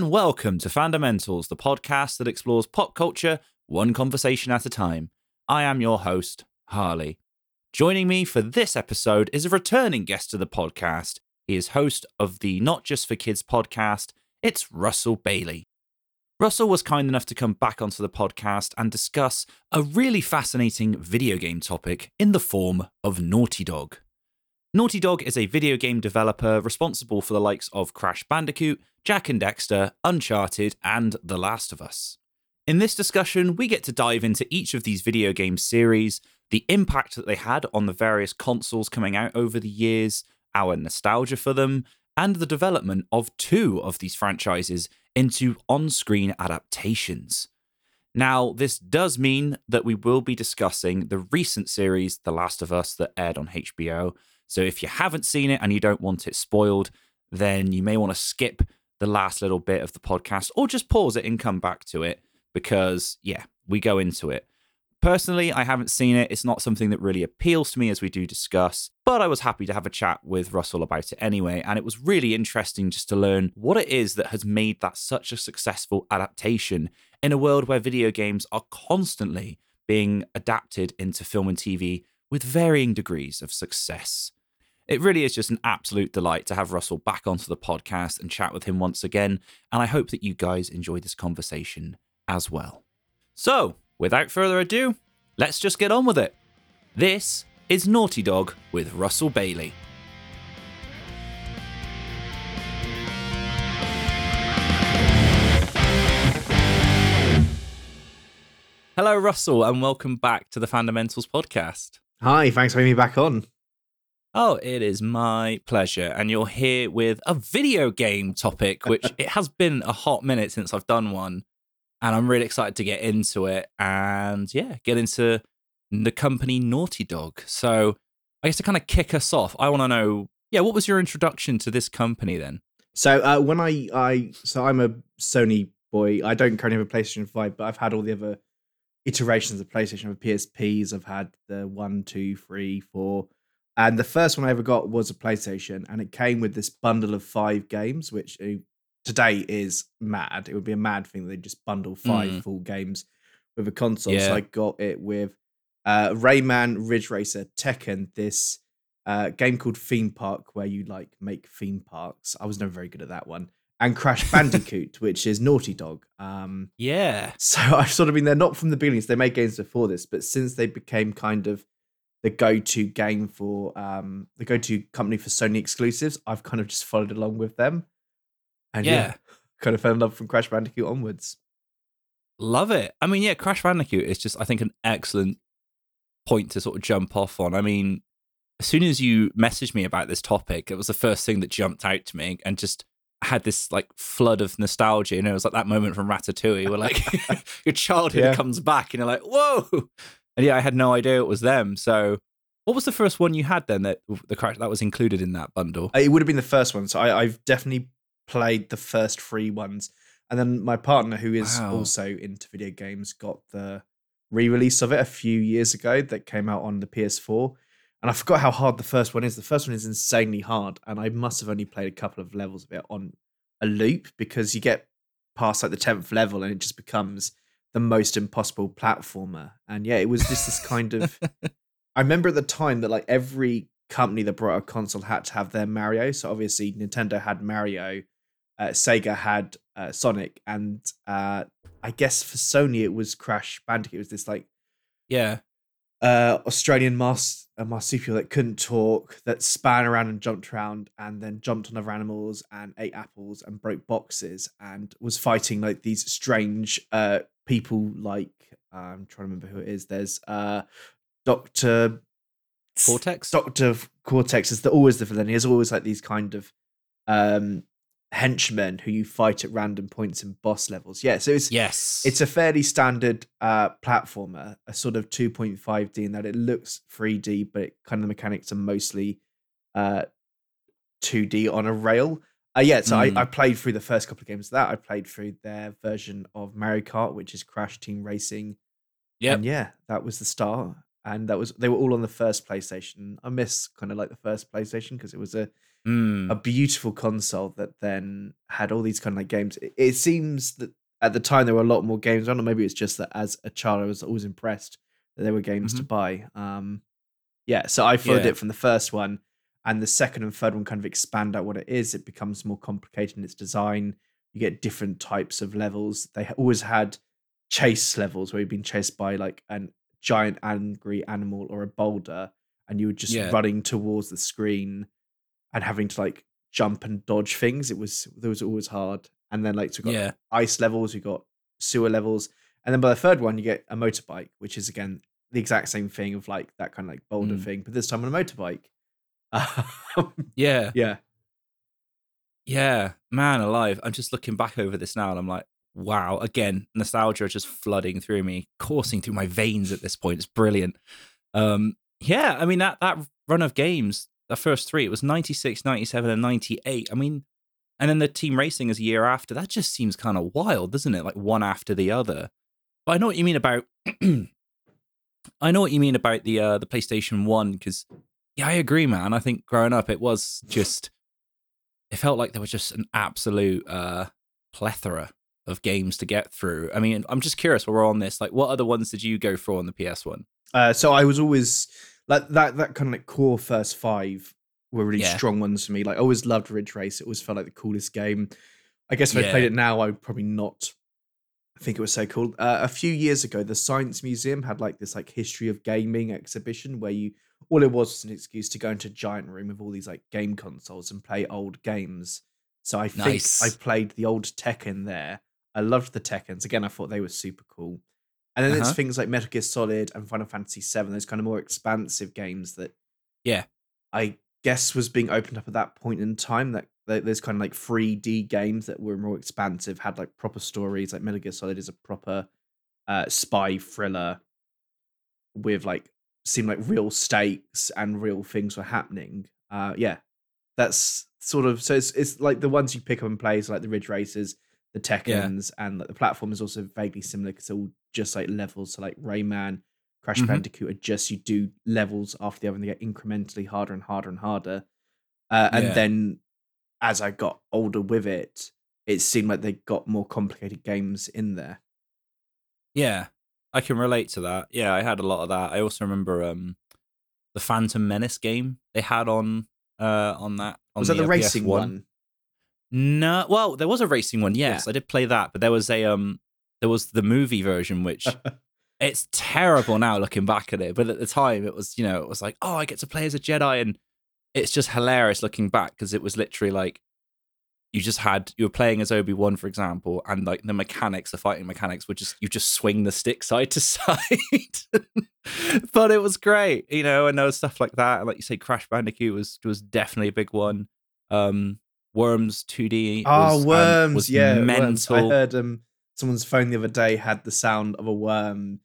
And welcome to Fandomentals, the podcast that explores pop culture one conversation at a time. I am your host, Harley. Joining me for this episode is a returning guest to the podcast. He is host of the Not Just for Kids podcast. It's Russell Bailey. Russell was kind enough to come back onto the podcast and discuss a really fascinating video game topic in the form of Naughty Dog. Naughty Dog is a video game developer responsible for the likes of Crash Bandicoot, Jak and Daxter, Uncharted, and The Last of Us. In this discussion, we get to dive into each of these video game series, the impact that they had on the various consoles coming out over the years, our nostalgia for them, and the development of two of these franchises into on screen adaptations. Now, this does mean that we will be discussing the recent series, The Last of Us, that aired on HBO, so if you haven't seen it and you don't want it spoiled, then you may want to skip the last little bit of the podcast or just pause it and come back to it because, yeah, we go into it. Personally, I haven't seen it. It's not something that really appeals to me as we do discuss, but I was happy to have a chat with Russell about it anyway. And it was really interesting just to learn what it is that has made that such a successful adaptation in a world where video games are constantly being adapted into film and TV with varying degrees of success. It really is just an absolute delight to have Russell back onto the podcast and chat with him once again. And I hope that you guys enjoy this conversation as well. So, without further ado, let's just get on with it. This is Naughty Dog with Russell Bailey. Hello, Russell, and welcome back to the Fandomentals podcast. Hi, thanks for having me back on. Oh, it is my pleasure. And you're here with a video game topic, which it has been a hot minute since I've done one. And I'm really excited to get into it and, yeah, get into the company Naughty Dog. So, I guess to kind of kick us off, I want to know, yeah, what was your introduction to this company then? So, uh, when I, I, so I'm a Sony boy. I don't currently have a PlayStation 5, but I've had all the other iterations of PlayStation. I've PSPs, I've had the one, two, three, four and the first one I ever got was a PlayStation, and it came with this bundle of five games, which uh, today is mad. It would be a mad thing that they just bundle five mm. full games with a console. Yeah. So I got it with uh, Rayman, Ridge Racer, Tekken, this uh, game called Theme Park, where you like make theme parks. I was never very good at that one. And Crash Bandicoot, which is Naughty Dog. Um, yeah. So I've sort of been there, not from the beginning. So they made games before this, but since they became kind of the go-to game for um the go-to company for Sony exclusives, I've kind of just followed along with them. And yeah, yeah kind of fell in love from Crash Bandicoot onwards. Love it. I mean, yeah, Crash Bandicoot is just I think an excellent point to sort of jump off on. I mean, as soon as you messaged me about this topic, it was the first thing that jumped out to me and just had this like flood of nostalgia. You know, it was like that moment from Ratatouille where like your childhood yeah. comes back and you're like, whoa, and yeah, I had no idea it was them. So, what was the first one you had then that the character that was included in that bundle? Uh, it would have been the first one. So I, have definitely played the first three ones, and then my partner, who is wow. also into video games, got the re-release of it a few years ago that came out on the PS4. And I forgot how hard the first one is. The first one is insanely hard, and I must have only played a couple of levels of it on a loop because you get past like the tenth level and it just becomes the most impossible platformer. And yeah, it was just this kind of. I remember at the time that like every company that brought a console had to have their Mario. So obviously Nintendo had Mario, uh, Sega had uh, Sonic, and uh, I guess for Sony it was Crash Bandicoot. It was this like yeah uh, Australian mars- a marsupial that couldn't talk, that span around and jumped around, and then jumped on other animals and ate apples and broke boxes, and was fighting like these strange uh, people like I'm trying to remember who it is. There's uh Doctor Cortex. Doctor Cortex is the, always the villain. He has always like these kind of um henchmen who you fight at random points in boss levels. Yeah, so it's yes, it's a fairly standard uh platformer, a sort of 2.5D in that it looks 3D, but it, kind of the mechanics are mostly uh 2D on a rail. Uh, yeah, so mm. I, I played through the first couple of games of that. I played through their version of Mario Kart, which is Crash Team Racing. Yeah, and yeah, that was the start, and that was they were all on the first PlayStation. I miss kind of like the first PlayStation because it was a mm. a beautiful console that then had all these kind of like games. It, it, seems that at the time there were a lot more games. I don't know, maybe it's just that as a child I was always impressed that there were games mm-hmm. to buy. Um, yeah, so I followed yeah. it from the first one, and the second and third one kind of expand out what it is. It becomes more complicated in its design. You get different types of levels. They always had chase levels where you've been chased by like an giant angry animal or a boulder, and you were just yeah. running towards the screen and having to like jump and dodge things. It was it was always hard. And then like so we got yeah. ice levels, you got sewer levels, and then by the third one you get a motorbike, which is again the exact same thing of like that kind of like boulder mm. thing, but this time on a motorbike. Yeah, yeah, yeah. Man alive! I'm just looking back over this now, and I'm like, wow. Again, nostalgia just flooding through me, coursing through my veins at this point. It's brilliant. Um, yeah, I mean that that run of games, the first three, it was 96, 97, and 98. I mean, and then the team racing is a year after. That just seems kind of wild, doesn't it? Like one after the other. But I know what you mean about I know what you mean about the uh, the PlayStation One because yeah, I agree, man. I think growing up, it was just it felt like there was just an absolute uh, plethora of games to get through. I mean, I'm just curious while we're on this, like, what other ones did you go for on the PS One? Uh, so I was always like that that kind of like core first five were really yeah. strong ones for me. Like, I always loved Ridge Race. It always felt like the coolest game. I guess if yeah. I played it now, I would probably not I think it was so cool. Uh, a few years ago, the Science Museum had like this like history of gaming exhibition where you all it was was an excuse to go into a giant room with all these like game consoles and play old games. So I nice. think I played the old Tekken there. I loved the Tekkens. Again, I thought they were super cool. And then uh-huh. there's things like Metal Gear Solid and Final Fantasy VII, those kind of more expansive games that, yeah, I guess was being opened up at that point in time. That there's kind of like 3D games that were more expansive, had like proper stories. Like Metal Gear Solid is a proper uh, spy thriller with like seemed like real stakes and real things were happening. Uh, yeah, that's sort of so it's it's like the ones you pick up and play, so like the Ridge Races, the Tekkens, yeah. and like the platform is also vaguely similar because it's all just like levels. So like Rayman, Crash mm-hmm. Bandicoot are just you do levels after the other, and they get incrementally harder and harder and harder. Uh, and yeah. then as I got older with it, it seemed like they got more complicated games in there. Yeah, I can relate to that. Yeah, I had a lot of that. I also remember um the Phantom Menace game they had on uh on that. On was that the, the uh, racing PS1. one? No, well, there was a racing one. Yes. I did play that, but there was a um there was the movie version which it's terrible now looking back at it, but at the time it was, you know, it was like, oh, I get to play as a Jedi and it's just hilarious looking back because it was literally like you just had you were playing as Obi Wan, for example, and like the mechanics, the fighting mechanics, were just you just swing the stick side to side. but it was great, you know, and there was stuff like that. Like you say, Crash Bandicoot was was definitely a big one. Um, Worms 2D. Oh, Worms, um, was yeah, mental. Worms. I heard um someone's phone the other day had the sound of a worm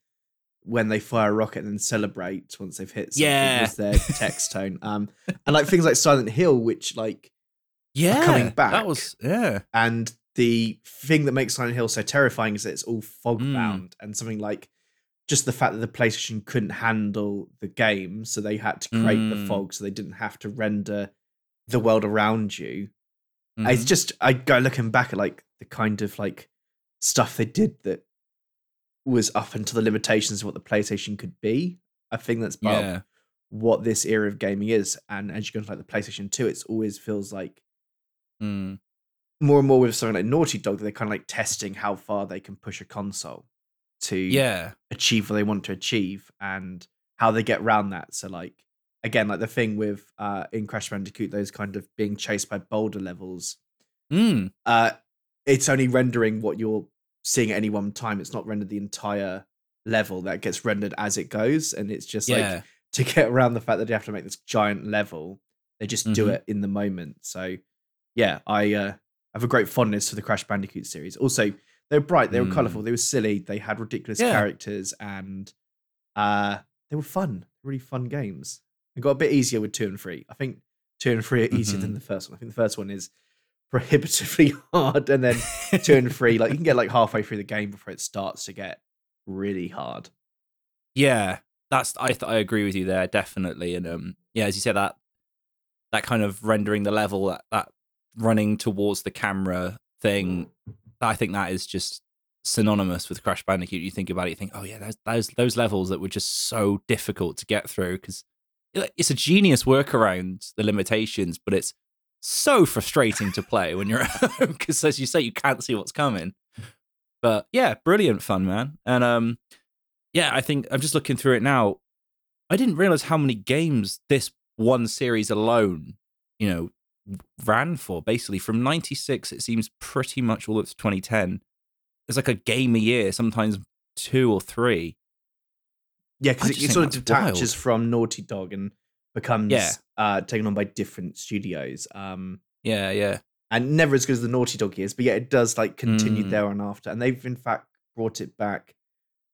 when they fire a rocket and then celebrate once they've hit something yeah. was their text tone. Um, and like things like Silent Hill, which like yeah coming back. That was yeah. And the thing that makes Silent Hill so terrifying is that it's all fog bound mm. and something like just the fact that the PlayStation couldn't handle the game, so they had to create mm. the fog so they didn't have to render the world around you. Mm-hmm. It's just I go looking back at like the kind of like stuff they did that was up until the limitations of what the PlayStation could be. I think that's part yeah. of what this era of gaming is. And as you go into like the PlayStation 2, it always feels like mm. more and more with something like Naughty Dog, they're kind of like testing how far they can push a console to yeah. achieve what they want to achieve and how they get around that. So like again, like the thing with uh in Crash Bandicoot, those kind of being chased by boulder levels. Mm. Uh it's only rendering what you're seeing at any one time. It's not rendered the entire level that gets rendered as it goes, and it's just yeah. like to get around the fact that you have to make this giant level. They just mm-hmm. do it in the moment. So yeah, I uh, have a great fondness for the Crash Bandicoot series. Also, they were bright, they were mm. colorful, they were silly, they had ridiculous yeah. characters, and uh, they were fun, really fun games. It got a bit easier with two and three. I think two and three are easier mm-hmm. than the first one. I think the first one is prohibitively hard, and then two and three, like you can get like halfway through the game before it starts to get really hard. Yeah, that's I th- I agree with you there definitely, and um yeah, as you said that that kind of rendering the level, that, that running towards the camera thing, I think that is just synonymous with Crash Bandicoot. You think about it, you think, oh yeah, those those, those levels that were just so difficult to get through because it's a genius workaround the limitations, but it's so frustrating to play when you're at home because, as you say, you can't see what's coming. But yeah, brilliant fun, man. And um, yeah, I think I'm just looking through it now. I didn't realize how many games this one series alone, you know, ran for. Basically, from '96, it seems pretty much all up to 2010. There's like a game a year, sometimes two or three. Yeah, because it, it sort of detaches wild. from Naughty Dog and becomes yeah. uh, taken on by different studios. Um, yeah, yeah, and never as good as the Naughty Dog is, but yeah, it does like continue mm. there and after, and they've in fact brought it back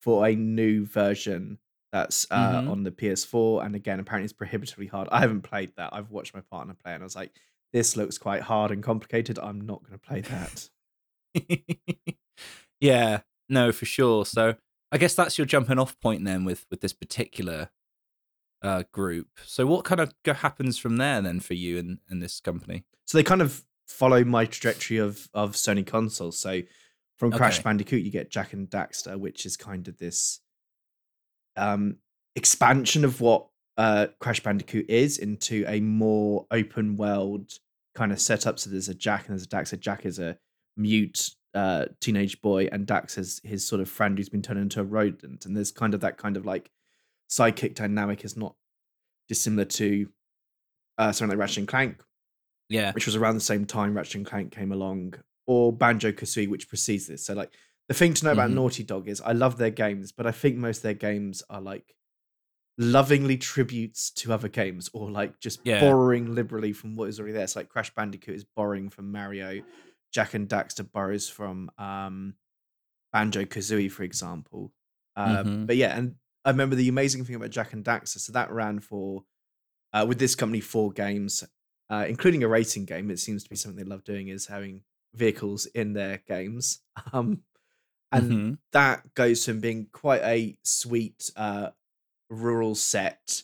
for a new version that's uh, mm-hmm. on the PS4, and again, apparently it's prohibitively hard. I haven't played that. I've watched my partner play, and I was like, this looks quite hard and complicated. I'm not going to play that. yeah, no, for sure. So I guess that's your jumping off point then with with this particular uh, group. So what kind of happens from there then for you and, and this company? So they kind of follow my trajectory of of Sony consoles. So from Crash okay. Bandicoot, you get Jak and Daxter, which is kind of this um, expansion of what uh, Crash Bandicoot is into a more open world kind of setup. So there's a Jak and there's a Daxter. Jak is a mute uh, teenage boy, and Dax is his sort of friend who's been turned into a rodent. And there's kind of that kind of like sidekick dynamic is not dissimilar to uh, something like Ratchet and Clank, yeah, which was around the same time Ratchet and Clank came along, or Banjo Kazooie, which precedes this. So like the thing to know about mm-hmm. Naughty Dog is I love their games, but I think most of their games are like lovingly tributes to other games or like just yeah. borrowing liberally from what is already there. So like Crash Bandicoot is borrowing from Mario, Jak and Daxter borrows from um, Banjo Kazooie, for example. Uh, mm-hmm. But yeah, and I remember the amazing thing about Jak and Daxter. So that ran for uh, with this company four games, uh, including a racing game. It seems to be something they love doing is having vehicles in their games. Um, and mm-hmm. that goes from being quite a sweet uh, rural set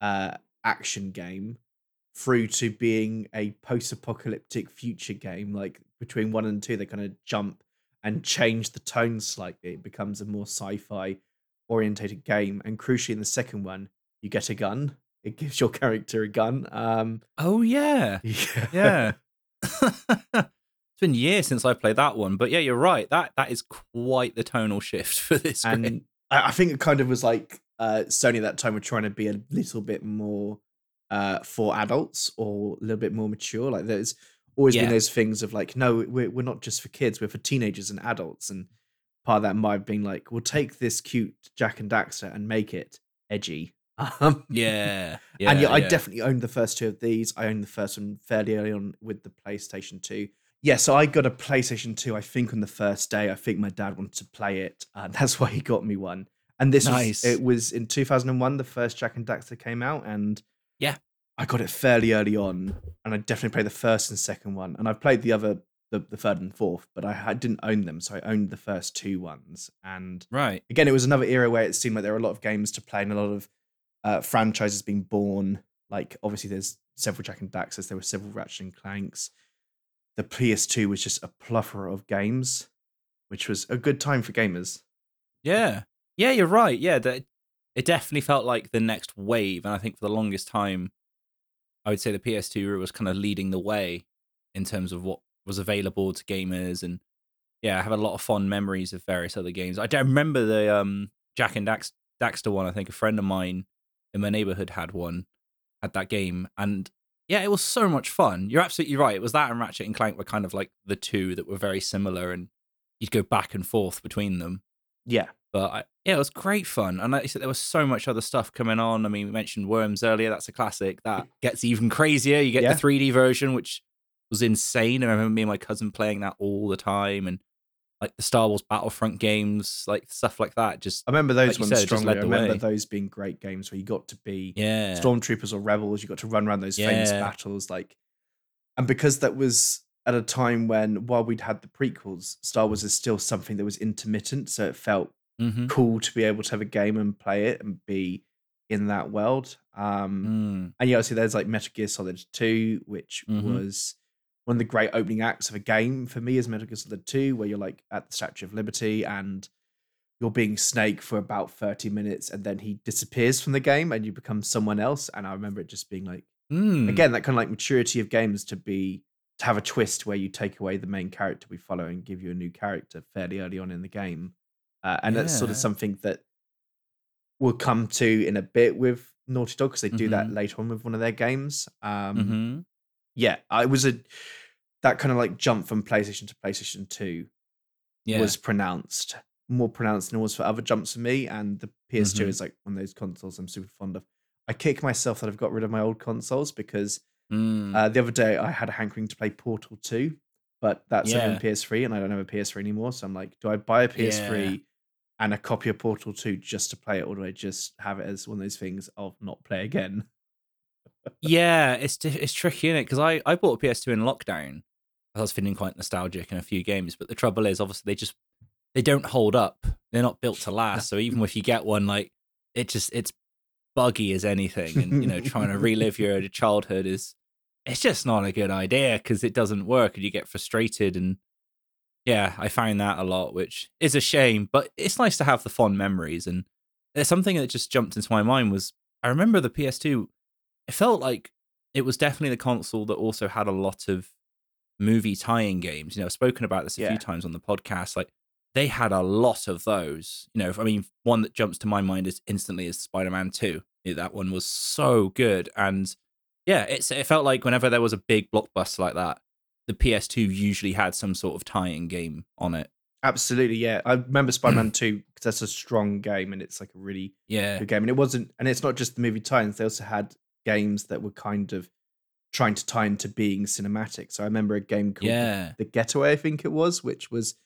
uh, action game through to being a post-apocalyptic future game. Like between one and two, they kind of jump and change the tone slightly. It becomes a more sci-fi orientated game. And crucially, in the second one, you get a gun. It gives your character a gun. Um, oh yeah, yeah. yeah. it's been years since I played that one, but yeah, you're right. That that is quite the tonal shift for this. And game. I think it kind of was like uh, Sony at that time were trying to be a little bit more uh, for adults or a little bit more mature. Like there's always yeah. been those things of like, no, we're we're not just for kids, we're for teenagers and adults. And part of that might have been like, we'll take this cute Jak and Daxter and make it edgy. Um, yeah, yeah, and yeah, I definitely owned the first two of these. I owned the first one fairly early on with the PlayStation Two. Yeah, so I got a PlayStation Two. I think on the first day. I think my dad wanted to play it, and that's why he got me one. And this nice. was it was in 2001 the first Jak and Daxter came out, and yeah, I got it fairly early on, and I definitely played the first and second one, and I've played the other the, the third and fourth, but I, I didn't own them, so I owned the first two ones. And right again, it was another era where it seemed like there were a lot of games to play and a lot of uh, franchises being born. Like obviously, there's several Jak and Daxters, there were several Ratchet and Clanks. The PS2 was just a plethora of games, which was a good time for gamers. Yeah, yeah, you're right. Yeah, that it definitely felt like the next wave, and I think for the longest time, I would say the PS2 was kind of leading the way in terms of what was available to gamers and yeah, I have a lot of fond memories of various other games. I don't remember the um, Jak and Dax- Daxter one. I think a friend of mine in my neighborhood had one, had that game, and yeah, it was so much fun. You're absolutely right. It was that and Ratchet and Clank were kind of like the two that were very similar, and you'd go back and forth between them. Yeah, but I, yeah, it was great fun, and like you said, there was so much other stuff coming on. I mean, we mentioned Worms earlier. That's a classic. That mm. gets even crazier. You get yeah. the 3D version, which was insane. I remember me and my cousin playing that all the time, and like the Star Wars Battlefront games, like stuff like that. Just I remember those like ones said, strongly. I remember way. those being great games where you got to be yeah stormtroopers or rebels. You got to run around those yeah. famous battles, like, and because that was at a time when while we'd had the prequels, Star Wars is still something that was intermittent, so it felt mm-hmm. cool to be able to have a game and play it and be in that world. Um, Mm. and yeah, obviously there's like Metal Gear Solid 2, which Mhm. was one of the great opening acts of a game for me is Metal Gear Solid 2, where you're like at the Statue of Liberty and you're being Snake for about 30 minutes and then he disappears from the game and you become someone else. And I remember it just being like, Mm. again, that kind of like maturity of games to be to have a twist where you take away the main character we follow and give you a new character fairly early on in the game. Uh, and that's sort of something that we'll come to in a bit with Naughty Dog because they do that Mhm. later on with one of their games. Um, Mhm. Yeah, I was a that kind of like jump from PlayStation to PlayStation Two Yeah. was pronounced more pronounced than it was for other jumps for me. And the PS2 Mhm. is like one of those consoles I'm super fond of. I kick myself that I've got rid of my old consoles because Mm. uh, the other day I had a hankering to play Portal 2, but that's Yeah. on PS3 and I don't have a PS3 anymore. So I'm like, do I buy a PS3 Yeah. And a copy of Portal 2 just to play it, or do I just have it as one of those things of not play again? yeah, it's it's tricky, is it? Because I I bought a PS2 in lockdown. I was feeling quite nostalgic in a few games, but the trouble is, obviously, they just they don't hold up. They're not built to last. So even if you get one, like it just it's buggy as anything, and you know, trying to relive your childhood is it's just not a good idea because it doesn't work, and you get frustrated. And yeah, I find that a lot, which is a shame. But it's nice to have the fond memories. And there's something that just jumped into my mind was I remember the PS2 it felt like it was definitely the console that also had a lot of movie tie-in games. You know, I've spoken about this a Yeah. few times on the podcast. Like they had a lot of those. You know, I mean, one that jumps to my mind is instantly is Spider-Man 2. Yeah, That one was so good. And yeah, it's it felt like whenever there was a big blockbuster like that, the PS2 usually had some sort of tie-in game on it. Absolutely, yeah. I remember Spider-Man 2 because that's a strong game and it's like a really Yeah. good game. And it wasn't, and it's not just the movie tie-ins. They also had games that were kind of trying to tie into being cinematic. So I remember a game called The- Yeah. The Getaway, I think it was, which was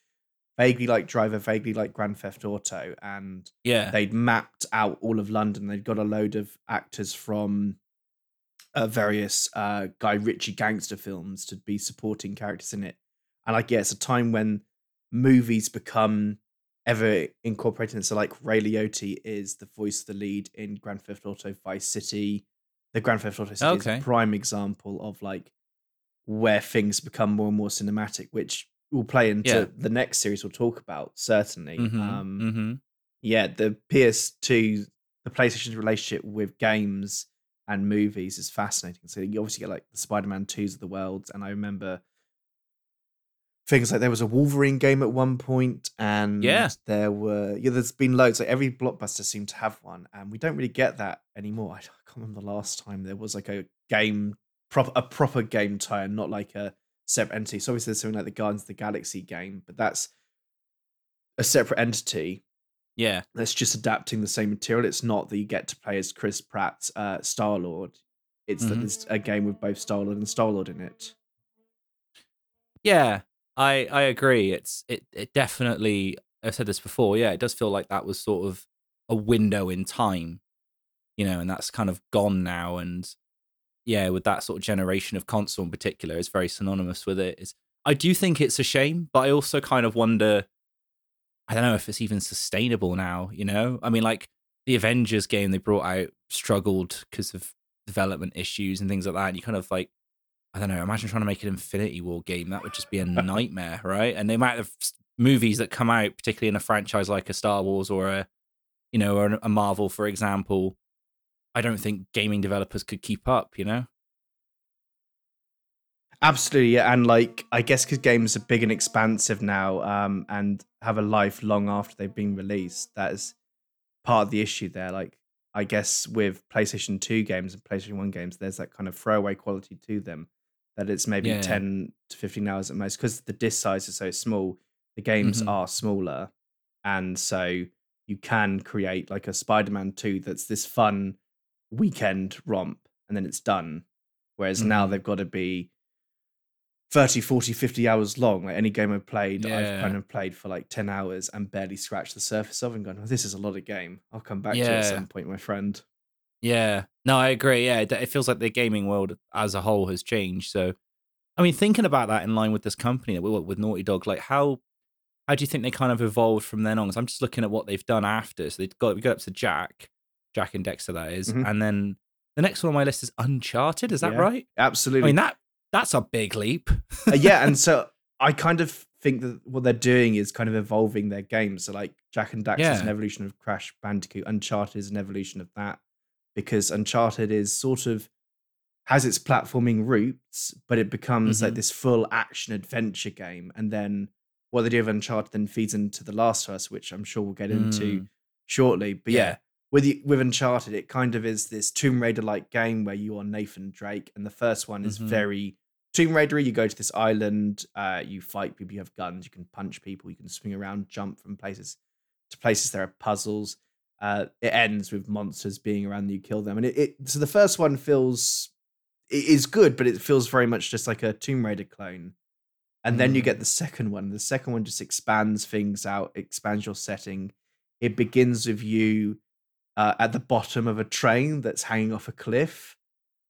vaguely like Driver, vaguely like Grand Theft Auto, and Yeah. they'd mapped out all of London. They'd got a load of actors from uh, various uh, Guy Ritchie gangster films to be supporting characters in it. And like, yeah, it's a time when movies become ever incorporated. So like Ray Liotta is the voice of the lead in Grand Theft Auto Vice City. The Grand Theft Auto City is a prime example of like where things become more and more cinematic, which will play into Yeah. the next series we'll talk about certainly. Mhm, Um, mhm. yeah, the PS2, the PlayStation's relationship with games and movies is fascinating. So you obviously get like the Spider-Man 2s of the world, and I remember things like there was a Wolverine game at one point, and Yeah. there were yeah, there's been loads. Like every blockbuster seemed to have one, and we don't really get that anymore. I can't remember the last time there was like a game proper a proper game tie, and not like a separate entity. So obviously there's something like the Guardians of the Galaxy game, but that's a separate entity Yeah. that's just adapting the same material. It's not that you get to play as Chris Pratt's uh, Star Lord. It's that Mhm. there's a game with both Star Lord and Star Lord in it. Yeah, I I agree. It's it it definitely. I've said this before. Yeah, it does feel like that was sort of a window in time, you know, and that's kind of gone now. And yeah, with that sort of generation of console in particular, is very synonymous with it. it. Is I do think it's a shame, but I also kind of wonder. I don't know if it's even sustainable now. You know, I mean, like the Avengers game they brought out struggled because of development issues and things like that. And you kind of like I don't know. Imagine trying to make an Infinity War game. That would just be a nightmare, right? And the amount of movies that come out, particularly in a franchise like a Star Wars or a, you know, or a Marvel, for example, I don't think gaming developers could keep up. You know? Absolutely, yeah. And like, I guess because games are big and expansive now, um, and have a life long after they've been released, that is part of the issue there. Like, I guess with PlayStation 2 games and PlayStation 1 games, there's that kind of throwaway quality to them that it's maybe Yeah. 10 to 15 hours at most because the disc size is so small. The games Mhm. are smaller. And so you can create like a Spider Man 2 that's this fun weekend romp and then it's done. Whereas now Mhm. they've got to be 30, 40, 50 hours long. Like any game I've played, I've kind of played for like 10 hours and barely scratched the surface of and gone, oh, this is a lot of game. I'll come back to it at some point, my friend. Yeah. No, I agree. Yeah, it, feels like the gaming world as a whole has changed. So, I mean, thinking about that in line with this company with, with Naughty Dog, like how how do you think they kind of evolved from then on? 'Cause I'm just looking at what they've done after. So they've got we got up to Jak, Jak and Daxter that is. Mhm. and then the next one on my list is Uncharted. Is that Yeah. right? I Absolutely. mean that that's a big leap. Uh, yeah, and so I kind of think that what they're doing is kind of evolving their games. So like Jak and Daxter is an evolution of Crash Bandicoot. Uncharted is an evolution of that because Uncharted is sort of has its platforming roots, but it becomes like Mhm. this full action adventure game. And then what they do with Uncharted then feeds into The Last of Us, which I'm sure we'll get into Mm. shortly. But yeah, Yeah. with the, with Uncharted, it kind of is this Tomb Raider like game where you are Nathan Drake, and the first one is Mhm. very Tomb Raider. You go to this island, uh, you fight people, you have guns, you can punch people, you can swing around, jump from places to places. There are puzzles. Uh, it ends with monsters being around, and you kill them, and it, it so the first one feels it is good, but it feels very much just like a Tomb Raider clone. And then you Mm. get the second one. The second one just expands things out, expands your setting. It begins with you uh, at the bottom of a train that's hanging off a cliff,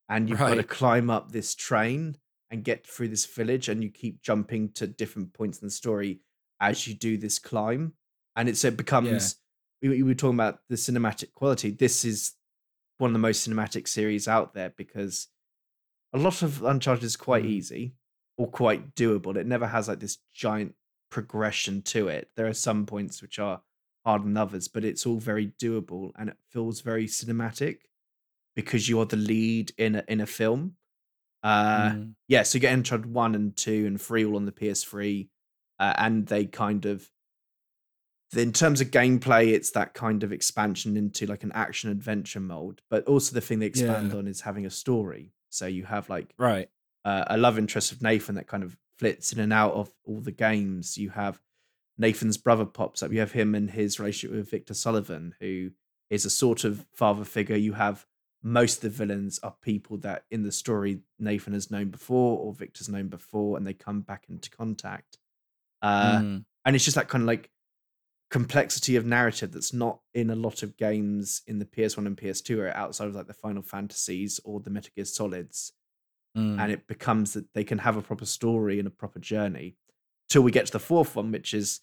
and you've got to climb up this train and get through this village, and you keep jumping to different points in the story as you do this climb. And it so it becomes we, we were talking about the cinematic quality. This is one of the most cinematic series out there because a lot of Uncharted is quite Mm. easy or quite doable. It never has like this giant progression to it. There are some points which are harder than others, but it's all very doable and it feels very cinematic because you are the lead in a in a film. Uh Mm. yeah, so you get Uncharted 1 and 2 and 3 all on the PS3 uh, and they kind of in terms of gameplay, it's that kind of expansion into like an action adventure mode. But also the thing they expand Yeah. on is having a story. So you have like Right. uh, a love interest of Nathan that kind of flits in and out of all the games. You have Nathan's brother pops up. You have him and his relationship with Victor Sullivan, who is a sort of father figure. You have most of the villains are people that in the story Nathan has known before or Victor's known before, and they come back into contact. Uh, Mm. and it's just that kind of like complexity of narrative that's not in a lot of games in the PS1 and PS2 or outside of like the Final Fantasies or the Metal Gear Solids. Mm. And it becomes that they can have a proper story and a proper journey till we get to the fourth one, which is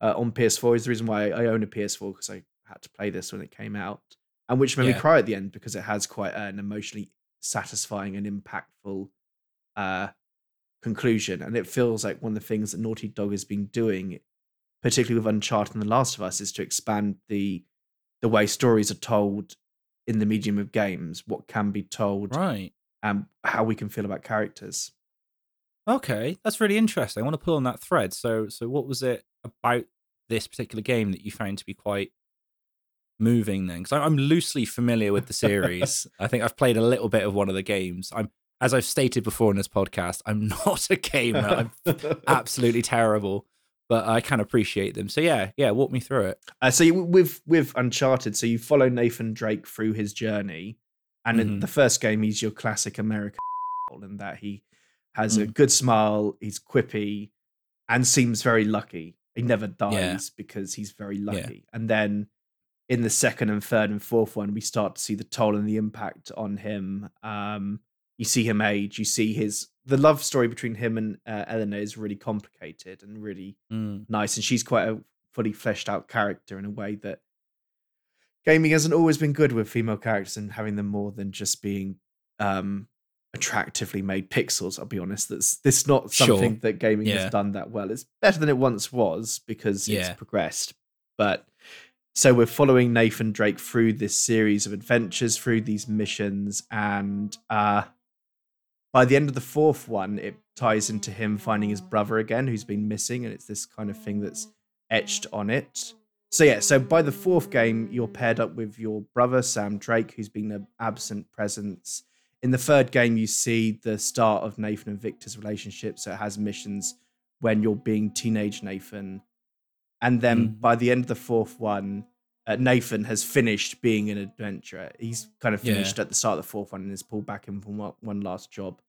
uh, on PS4. Is the reason why I own a PS4 because I had to play this when it came out, and which made Yeah. me cry at the end because it has quite an emotionally satisfying and impactful uh, conclusion. And it feels like one of the things that Naughty Dog has been doing, particularly with Uncharted and The Last of Us, is to expand the the way stories are told in the medium of games, what can be told, Right. and how we can feel about characters. Okay, that's really interesting. I want to pull on that thread. So, so what was it about this particular game that you found to be quite moving? Then, because I'm loosely familiar with the series. I think I've played a little bit of one of the games. I'm, as I've stated before in this podcast, I'm not a gamer. I'm absolutely terrible, but I can appreciate them. So yeah, yeah, walk me through it. Uh, so you, with with Uncharted, so you follow Nathan Drake through his journey, and in Mhm. the first game, he's your classic American, in that he has a Mm. good smile, he's quippy, and seems very lucky. He never dies because he's very lucky. And then in the second and third and fourth one, we start to see the toll and the impact on him. Um, you see him age. You see his the love story between him and uh, Eleanor is really complicated and really Mm. nice, and she's quite a fully fleshed out character in a way that gaming hasn't always been good with female characters and having them more than just being um attractively made pixels. I'll be honest, that's this is not Sure. something that gaming Yeah. has done that well. It's better than it once was because Yeah. it's progressed, but. So we're following Nathan Drake through this series of adventures, through these missions, and uh, by the end of the fourth one, it ties into him finding his brother again, who's been missing, and it's this kind of thing that's etched on it. So yeah, so by the fourth game, you're paired up with your brother Sam Drake, who's been an absent presence. In the third game, you see the start of Nathan and Victor's relationship. So it has missions when you're being teenage Nathan, and then Mm. by the end of the fourth one, uh, Nathan has finished being an adventurer. He's kind of Yeah. finished at the start of the fourth one and is pulled back in from one, one last job.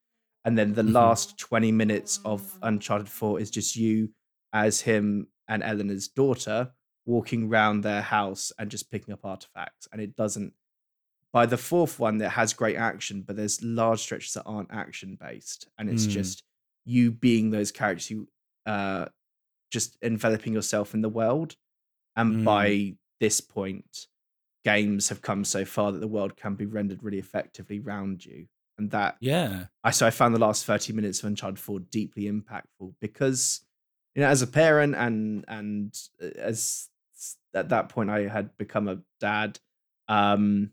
And then the Mhm. last 20 minutes of Uncharted 4 is just you as him and Eleanor's daughter walking around their house and just picking up artifacts. And it doesn't. By the fourth one, that has great action, but there's large stretches that aren't action based. And it's Mm. just you being those characters, who uh, just enveloping yourself in the world. And Mm. by this point, games have come so far that the world can be rendered really effectively around you. And that yeah, I so I found the last 30 minutes of Uncharted 4 deeply impactful because you know, as a parent and and uh, as at that point I had become a dad, um,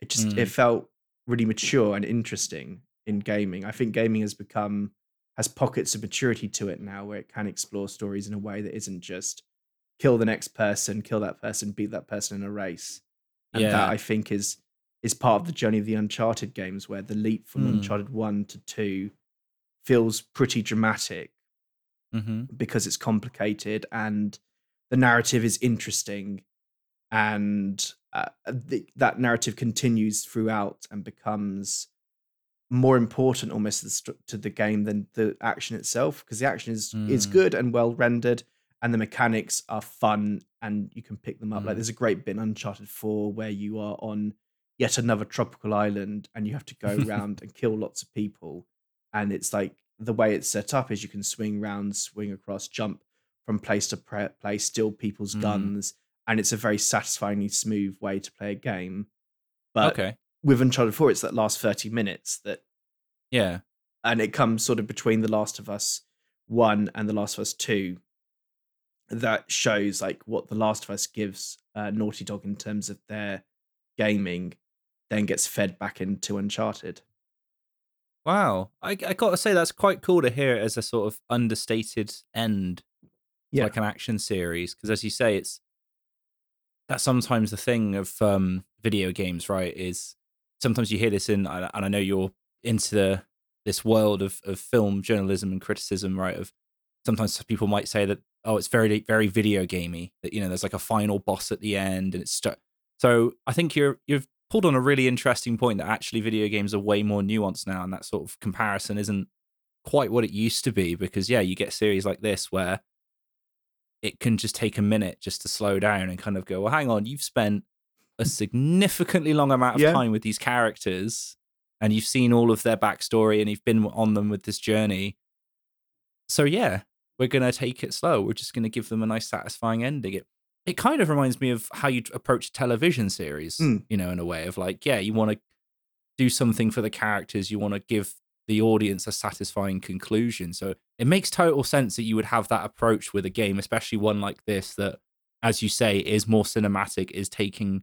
it just mm. it felt really mature and interesting in gaming. I think gaming has become has pockets of maturity to it now where it can explore stories in a way that isn't just kill the next person, kill that person, beat that person in a race. And yeah. that I think is is part of the journey of the Uncharted games, where the leap from mm. Uncharted one to two feels pretty dramatic mm-hmm. because it's complicated and the narrative is interesting, and uh, the, that narrative continues throughout and becomes more important almost to the game than the action itself because the action is mm. is good and well rendered and the mechanics are fun and you can pick them up. Mm. Like there's a great bit in Uncharted 4 where you are on yet another tropical island and you have to go around and kill lots of people. And it's like the way it's set up is you can swing round swing across, jump from place to place, steal people's mm. guns, and it's a very satisfyingly smooth way to play a game. But okay. With Uncharted 4, it's that last 30 minutes that Yeah. And it comes sort of between The Last of Us 1 and The Last of Us 2 that shows like what The Last of Us gives uh, Naughty Dog in terms of their gaming, then gets fed back into Uncharted. Wow, I, I got to say that's quite cool to hear it as a sort of understated end, yeah. like an action series. Because as you say, it's that's sometimes the thing of um, video games, right? Is sometimes you hear this in, and I know you're into the, this world of of film journalism and criticism, right? Of sometimes people might say that oh, it's very very video gamey. That you know, there's like a final boss at the end, and it's so. I think you're you've pulled on a really interesting point that actually video games are way more nuanced now, and that sort of comparison isn't quite what it used to be. Because yeah, you get series like this where it can just take a minute just to slow down and kind of go, well, hang on, you've spent a significantly long amount of yeah. time with these characters and you've seen all of their backstory and you've been on them with this journey. So yeah, we're going to take it slow. We're just going to give them a nice, satisfying ending. It, it kind of reminds me of how you approach a television series, mm. you know, in a way of like, yeah, you want to do something for the characters. You want to give the audience a satisfying conclusion. So it makes total sense that you would have that approach with a game, especially one like this that, as you say, is more cinematic, is taking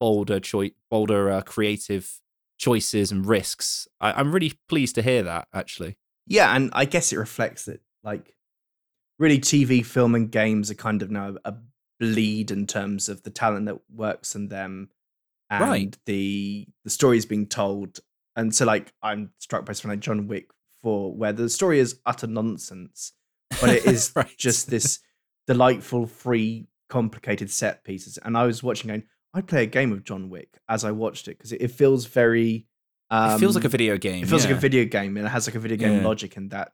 bolder, choice, bolder uh, creative choices and risks. I- I'm really pleased to hear that, actually. Yeah, and I guess it reflects that, like, really TV, film, and games are kind of now a bleed in terms of the talent that works in them and right. the the stories being told. And so like I'm struck by something like John Wick 4, where the story is utter nonsense, but it is right. just this delightful, free, complicated set pieces. And I was watching going, I'd play a game of John Wick as I watched it because it, it, feels very um, it feels like a um, video game. It feels yeah. like a video game and it has like a video game yeah. logic in that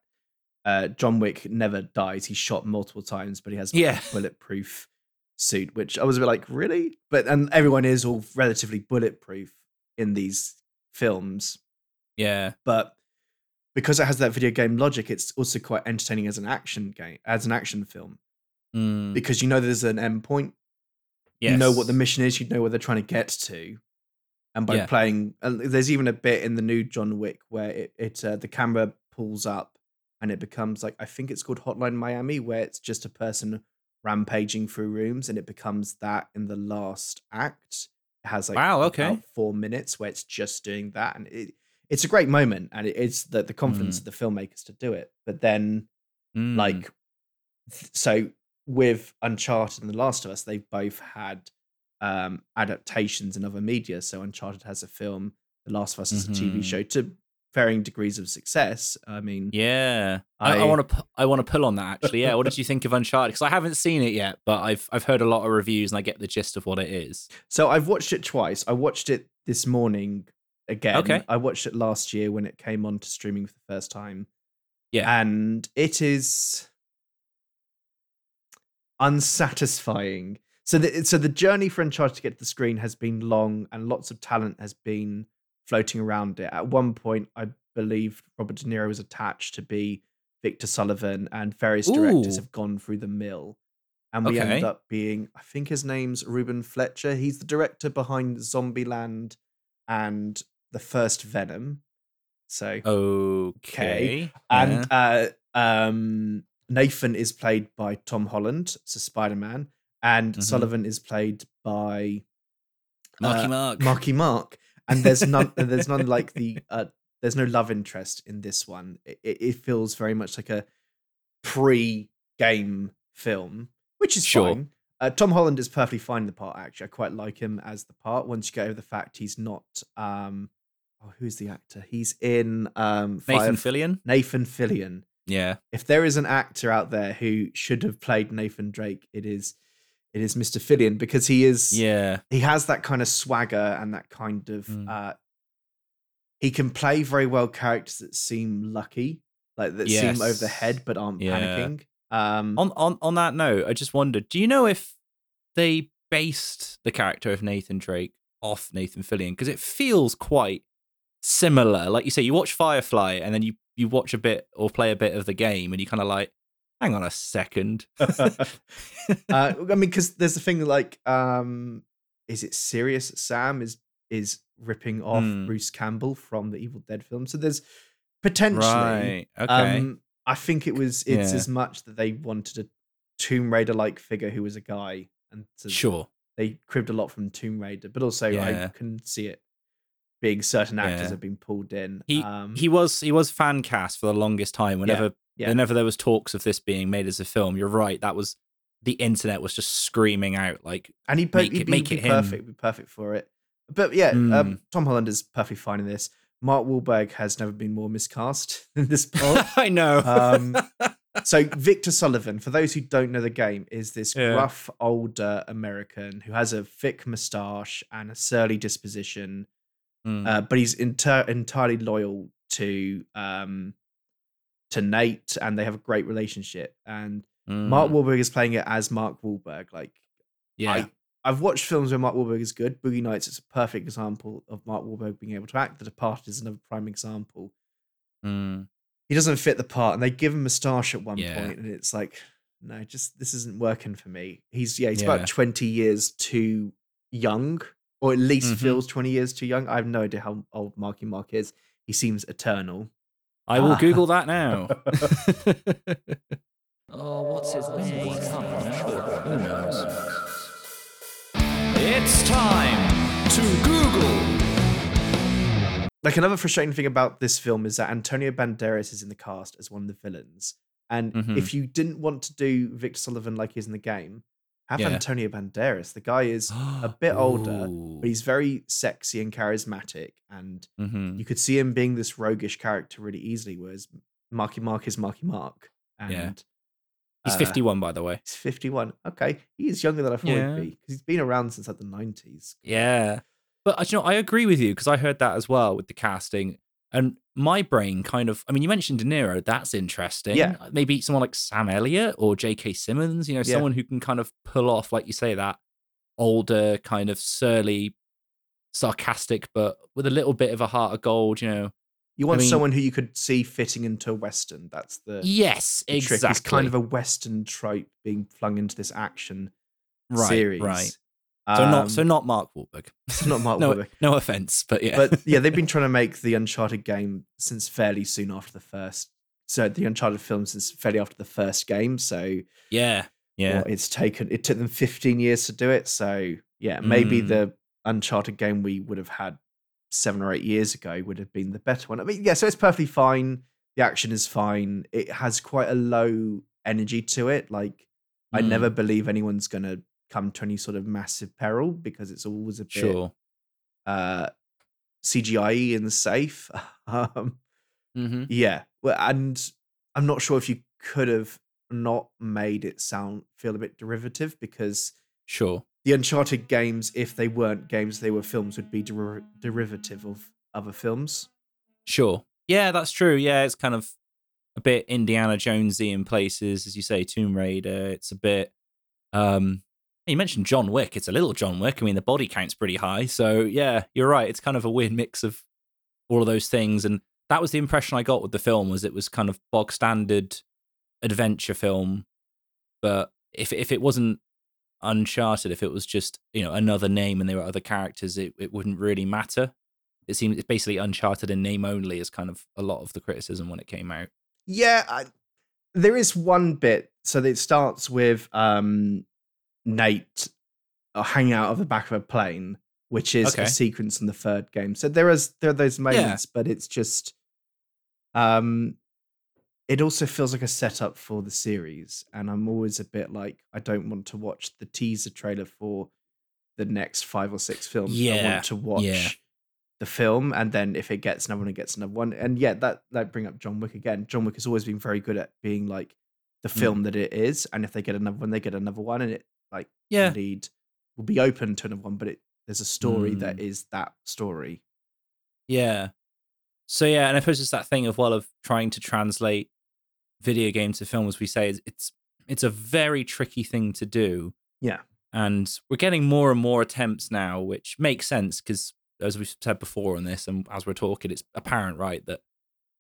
uh, John Wick never dies. He's shot multiple times, but he has yeah. bulletproof suit, which I was a bit like, really? But and everyone is all relatively bulletproof in these films. Yeah. But because it has that video game logic, it's also quite entertaining as an action game, as an action film. Mm. Because you know there's an end point. Yes. You know what the mission is, you know where they're trying to get to. And by yeah. playing, and there's even a bit in the new John Wick where it, it uh, the camera pulls up and it becomes like I think it's called Hotline Miami, where it's just a person rampaging through rooms, and it becomes that in the last act. It has like wow, okay, four minutes where it's just doing that, and it, it's a great moment, and it's the the confidence mm. of the filmmakers to do it. But then, mm. like, so with Uncharted and The Last of Us, they've both had um, adaptations in other media. So Uncharted has a film, The Last of Us is mm-hmm. a TV show to varying degrees of success. I mean, yeah, I, I want to I want to pull on that actually. Yeah, what did you think of Uncharted? Because I haven't seen it yet, but I've I've heard a lot of reviews and I get the gist of what it is. So I've watched it twice. I watched it this morning again. Okay, I watched it last year when it came on to streaming for the first time. Yeah, and it is unsatisfying. So the so the journey for Uncharted to get to the screen has been long, and lots of talent has been floating around it. At one point, I believe Robert De Niro was attached to be Victor Sullivan, and various directors Ooh. have gone through the mill. and we Okay. end up being I think his name's Ruben Fleischer. He's the director behind Zombieland and the first Venom. So Okay. and uh, um, Nathan is played by Tom Holland, so Spider Man, and Mhm. Sullivan is played by Marky uh, Mark. Marky Mark. And there's none. there's none like the. Uh, there's no love interest in this one. It, it it feels very much like a pre-game film, which is Sure. fine. Uh, Tom Holland is perfectly fine in the part. Actually, I quite like him as the part. Once you get over the fact he's not. Um, oh, who's the actor? He's in um, Nathan Fire- Fillion. Nathan Fillion. Yeah. If there is an actor out there who should have played Nathan Drake, it is it is Mr. Fillion because he is Yeah. he has that kind of swagger and that kind of Mm. uh he can play very well characters that seem lucky, like that seem over the head but aren't Yeah. panicking. Um On on on that note, I just wondered, do you know if they based the character of Nathan Drake off Nathan Fillion? Because it feels quite similar. Like you say, you watch Firefly and then you you watch a bit or play a bit of the game and you kind of like, hang on a second. uh, I mean, because there's the thing like, um, is it serious? Sam is is ripping off Hmm. Bruce Campbell from the Evil Dead film. So there's potentially, right. Okay. um, I think it was it's Yeah. as much that they wanted a Tomb Raider like figure who was a guy, and so sure. they cribbed a lot from Tomb Raider, but also I Yeah. can see it being certain actors Yeah. have been pulled in. He um, he was he was fan cast for the longest time. Whenever yeah. whenever there was talks of this being made as a film, you're right. That was the internet was just screaming out like, and he make he'd be, make be it him. perfect, be perfect for it. But yeah, Mm. um, Tom Holland is perfectly fine in this. Mark Wahlberg has never been more miscast in this part. I know. Um, so Victor Sullivan, for those who don't know the game, is this Yeah. rough older American who has a thick moustache and a surly disposition, Mm. uh, but he's inter- entirely loyal to um, to Nate, and they have a great relationship. And Mark Mm. Wahlberg is playing it as Mark Wahlberg. Like yeah. I, I've watched films where Mark Wahlberg is good. Boogie Nights is a perfect example of Mark Wahlberg being able to act. The Departed is another prime example. Mm. He doesn't fit the part, and they give him a moustache at one Yeah. point, and it's like, no, just this isn't working for me. He's yeah, he's Yeah. about twenty years too young, or at least Mhm. feels twenty years too young. I have no idea how old Marky Mark is. He seems eternal. I will Ah. Google that now. Oh, what's his name? I can't remember. Who knows? It's time to Google. Like another frustrating thing about this film is that Antonio Banderas is in the cast as one of the villains. And Mhm. if you didn't want to do Victor Sullivan like he's in the game, have Yeah. Antonio Banderas. The guy is a bit older, but he's very sexy and charismatic, and Mhm. you could see him being this roguish character really easily. Whereas Marky Mark is Marky Mark, and Yeah. He's uh, 51, by the way. He's fifty-one. Okay, he's younger than I thought Yeah. he'd be because he's been around since like the nineties. Yeah. But uh, you know, I agree with you because I heard that as well with the casting. And my brain kind of, I mean, you mentioned De Niro. That's interesting. Yeah. Uh, maybe someone like Sam Elliott or J.K. Simmons, you know, Yeah. someone who can kind of pull off, like you say, that older, kind of surly, sarcastic, but with a little bit of a heart of gold, you know. You want mean- someone who you could see fitting into a western. That's the Yes, the trick. exactly. It's kind of a western trope being flung into this action right, series. Right. So not so Um, not Mark Wahlberg. so not Mark no, Wahlberg. no offense, but yeah. But yeah, they've been trying to make the Uncharted game since fairly soon after the first. So the Uncharted film since fairly after the first game. So yeah, yeah. well, it's taken it took them 15 years to do it. So yeah, maybe Mm. the Uncharted game we would have had seven or eight years ago would have been the better one. I mean, yeah, so it's perfectly fine. The action is fine. It has quite a low energy to it. Like I Mm. never believe anyone's gonna come to any sort of massive peril because it's always a bit Sure. uh CGI and safe. um hmm yeah. Well, and I'm not sure if you could have not made it sound feel a bit derivative because Sure. the Uncharted games, if they weren't games, they were films, would be der- derivative of other films. Sure. Yeah, that's true. Yeah, it's kind of a bit Indiana Jonesy in places, as you say, Tomb Raider. It's a bit um you mentioned John Wick. It's a little John Wick. I mean, the body count's pretty high. So yeah, you're right. It's kind of a weird mix of all of those things. And that was the impression I got with the film was it was kind of bog standard adventure film, but if if it wasn't Uncharted, if it was just you know another name and there were other characters, it, it wouldn't really matter. It seems it's basically Uncharted in name only is kind of a lot of the criticism when it came out. Yeah, I, there is one bit. So it starts with um, Nate uh, hanging out of the back of a plane, which is Okay. a sequence in the third game. So there is there are those moments, but it's just um it also feels like a setup for the series. And I'm always a bit like I don't want to watch the teaser trailer for the next five or six films. Yeah. I Yeah, want to watch yeah. the film and then if it gets another one, it gets another one. And yeah, that that bring up John Wick again. John Wick has always been very good at being like the Mm. film that it is. And if they get another one, they get another one. And it like Yeah. indeed will be open to another one, but it there's a story that Mm. is that story. Yeah. So yeah, and I suppose it's that thing of well of trying to translate video game to film, as we say, it's it's, it's a very tricky thing to do. Yeah. And we're getting more and more attempts now, which makes sense because as we've said before on this, and as we're talking, it's apparent, right, that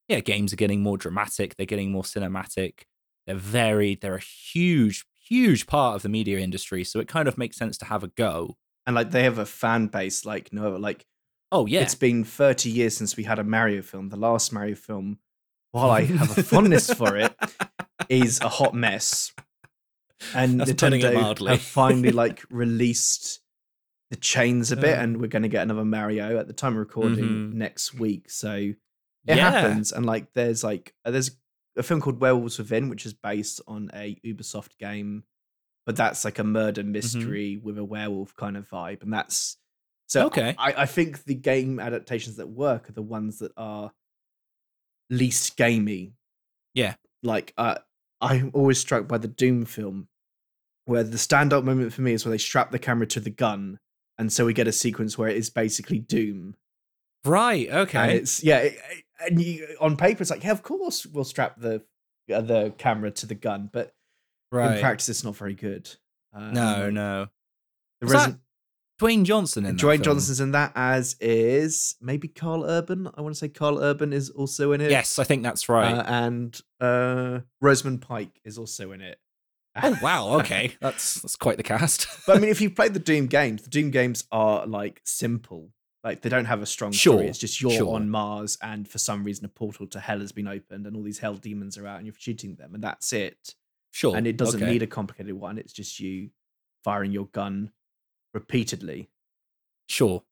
yeah, games are getting more dramatic, they're getting more cinematic, they're varied, they're a huge, huge part of the media industry. So it kind of makes sense to have a go. And like they have a fan base like no. Like Oh yeah. it's been 30 years since we had a Mario film. The last Mario film, while I have a fondness for it, is a hot mess. And That's Nintendo mildly. have finally like released the chains a bit, Uh. and we're going to get another Mario at the time of recording Mhm. next week. So it Yeah. happens, and like there's like there's a film called Werewolves Within, which is based on a Ubisoft game, but that's like a murder Mm-hmm. mystery with a werewolf kind of vibe, and that's so Okay. I, I think the game adaptations that work are the ones that are least gamey. Yeah. Like uh, I'm always struck by the Doom film, where the standout moment for me is where they strap the camera to the gun, and so we get a sequence where it is basically Doom. Right. Okay. it's yeah, it, it- and you, on paper it's like, yeah, of course we'll strap the uh, the camera to the gun, but Right. in practice it's not very good. Um, no, no. The Was that Dwayne Johnson in that Dwayne? Johnson's in that, as is maybe Karl Urban. I want to say Karl Urban is also in it. Yes, I think that's right. Uh, and uh, Rosamund Pike is also in it. oh wow. Okay, that's that's quite the cast. but I mean, if you've played the Doom games, the Doom games are like simple. Like they don't have a strong Sure, story. It's just you're sure. on Mars, and for some reason, a portal to hell has been opened, and all these hell demons are out, and you're shooting them, and that's it. sure. And it doesn't okay. need a complicated one. It's just you firing your gun repeatedly. Sure.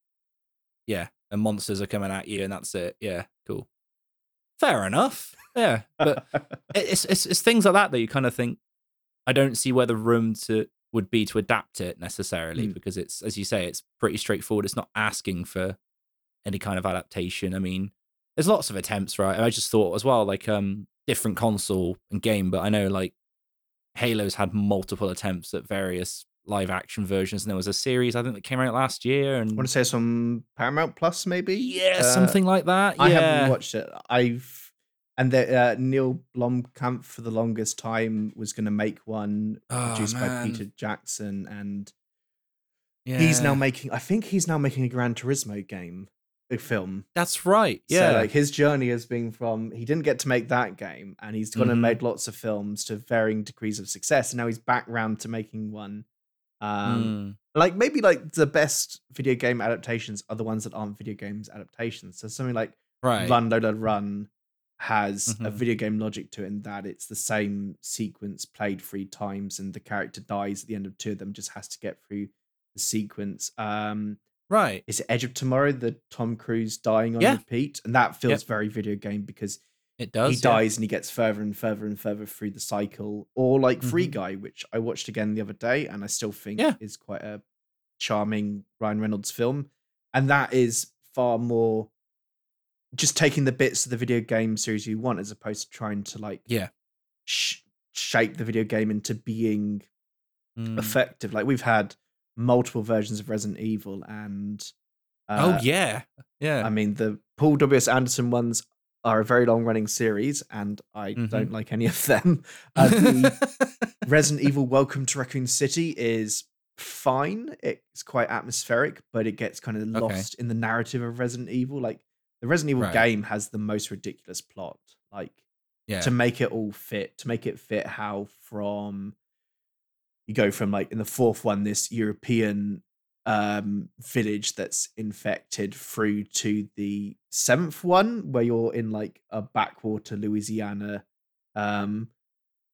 Yeah, and monsters are coming at you, and that's it. Yeah, cool. Fair enough. Yeah, but it's it's it's things like that that you kind of think. I don't see where the room to would be to adapt it necessarily Mm. because it's as you say, it's pretty straightforward. It's not asking for any kind of adaptation. I mean, there's lots of attempts, right? I just thought as well, like um, different console and game, but I know like Halo's had multiple attempts at various live action versions, and there was a series I think that came out last year, and I want to say some Paramount Plus, maybe. yeah, Uh, something like that. yeah. i haven't watched it. I've and the, uh, Neil Blomkamp for the longest time was going to make one Oh, produced by. Peter Jackson, and he's now making. I think he's now making a Gran Turismo game, a film. That's right. Yeah. So like his journey has been from he didn't get to make that game, and he's gone and Mhm. made lots of films to varying degrees of success, and now he's back round to making one. Um, Mm. like maybe like the best video game adaptations are the ones that aren't video games adaptations. So something like right. Run Lola Run has a Mhm. video game logic to it in that it's the same sequence played three times and the character dies at the end of two of them just has to get through the sequence. Um Right. is it Edge of Tomorrow, the Tom Cruise dying on Yeah. repeat? And that feels Yep. very video game because It does. he yeah. dies and he gets further and further and further through the cycle. Or like Free Mhm. Guy, which I watched again the other day and I still think Yeah. is quite a charming Ryan Reynolds film. And that is far more just taking the bits of the video game series you want as opposed to trying to like Yeah. sh- shape the video game into being Mm. effective. Like we've had multiple versions of Resident Evil and uh, oh yeah. Yeah. I mean, the Paul W.S. Anderson ones are a very long running series, and I Mhm. don't like any of them. Uh, the Resident Evil Welcome to Raccoon City is fine. It's quite atmospheric, but it gets kind of Okay. lost in the narrative of Resident Evil. Like, the Resident Evil Right. game has the most ridiculous plot. Like, yeah. to make it all fit, to make it fit how from you go from like in the fourth one, this European um village that's infected through to the seventh one where you're in like a backwater Louisiana um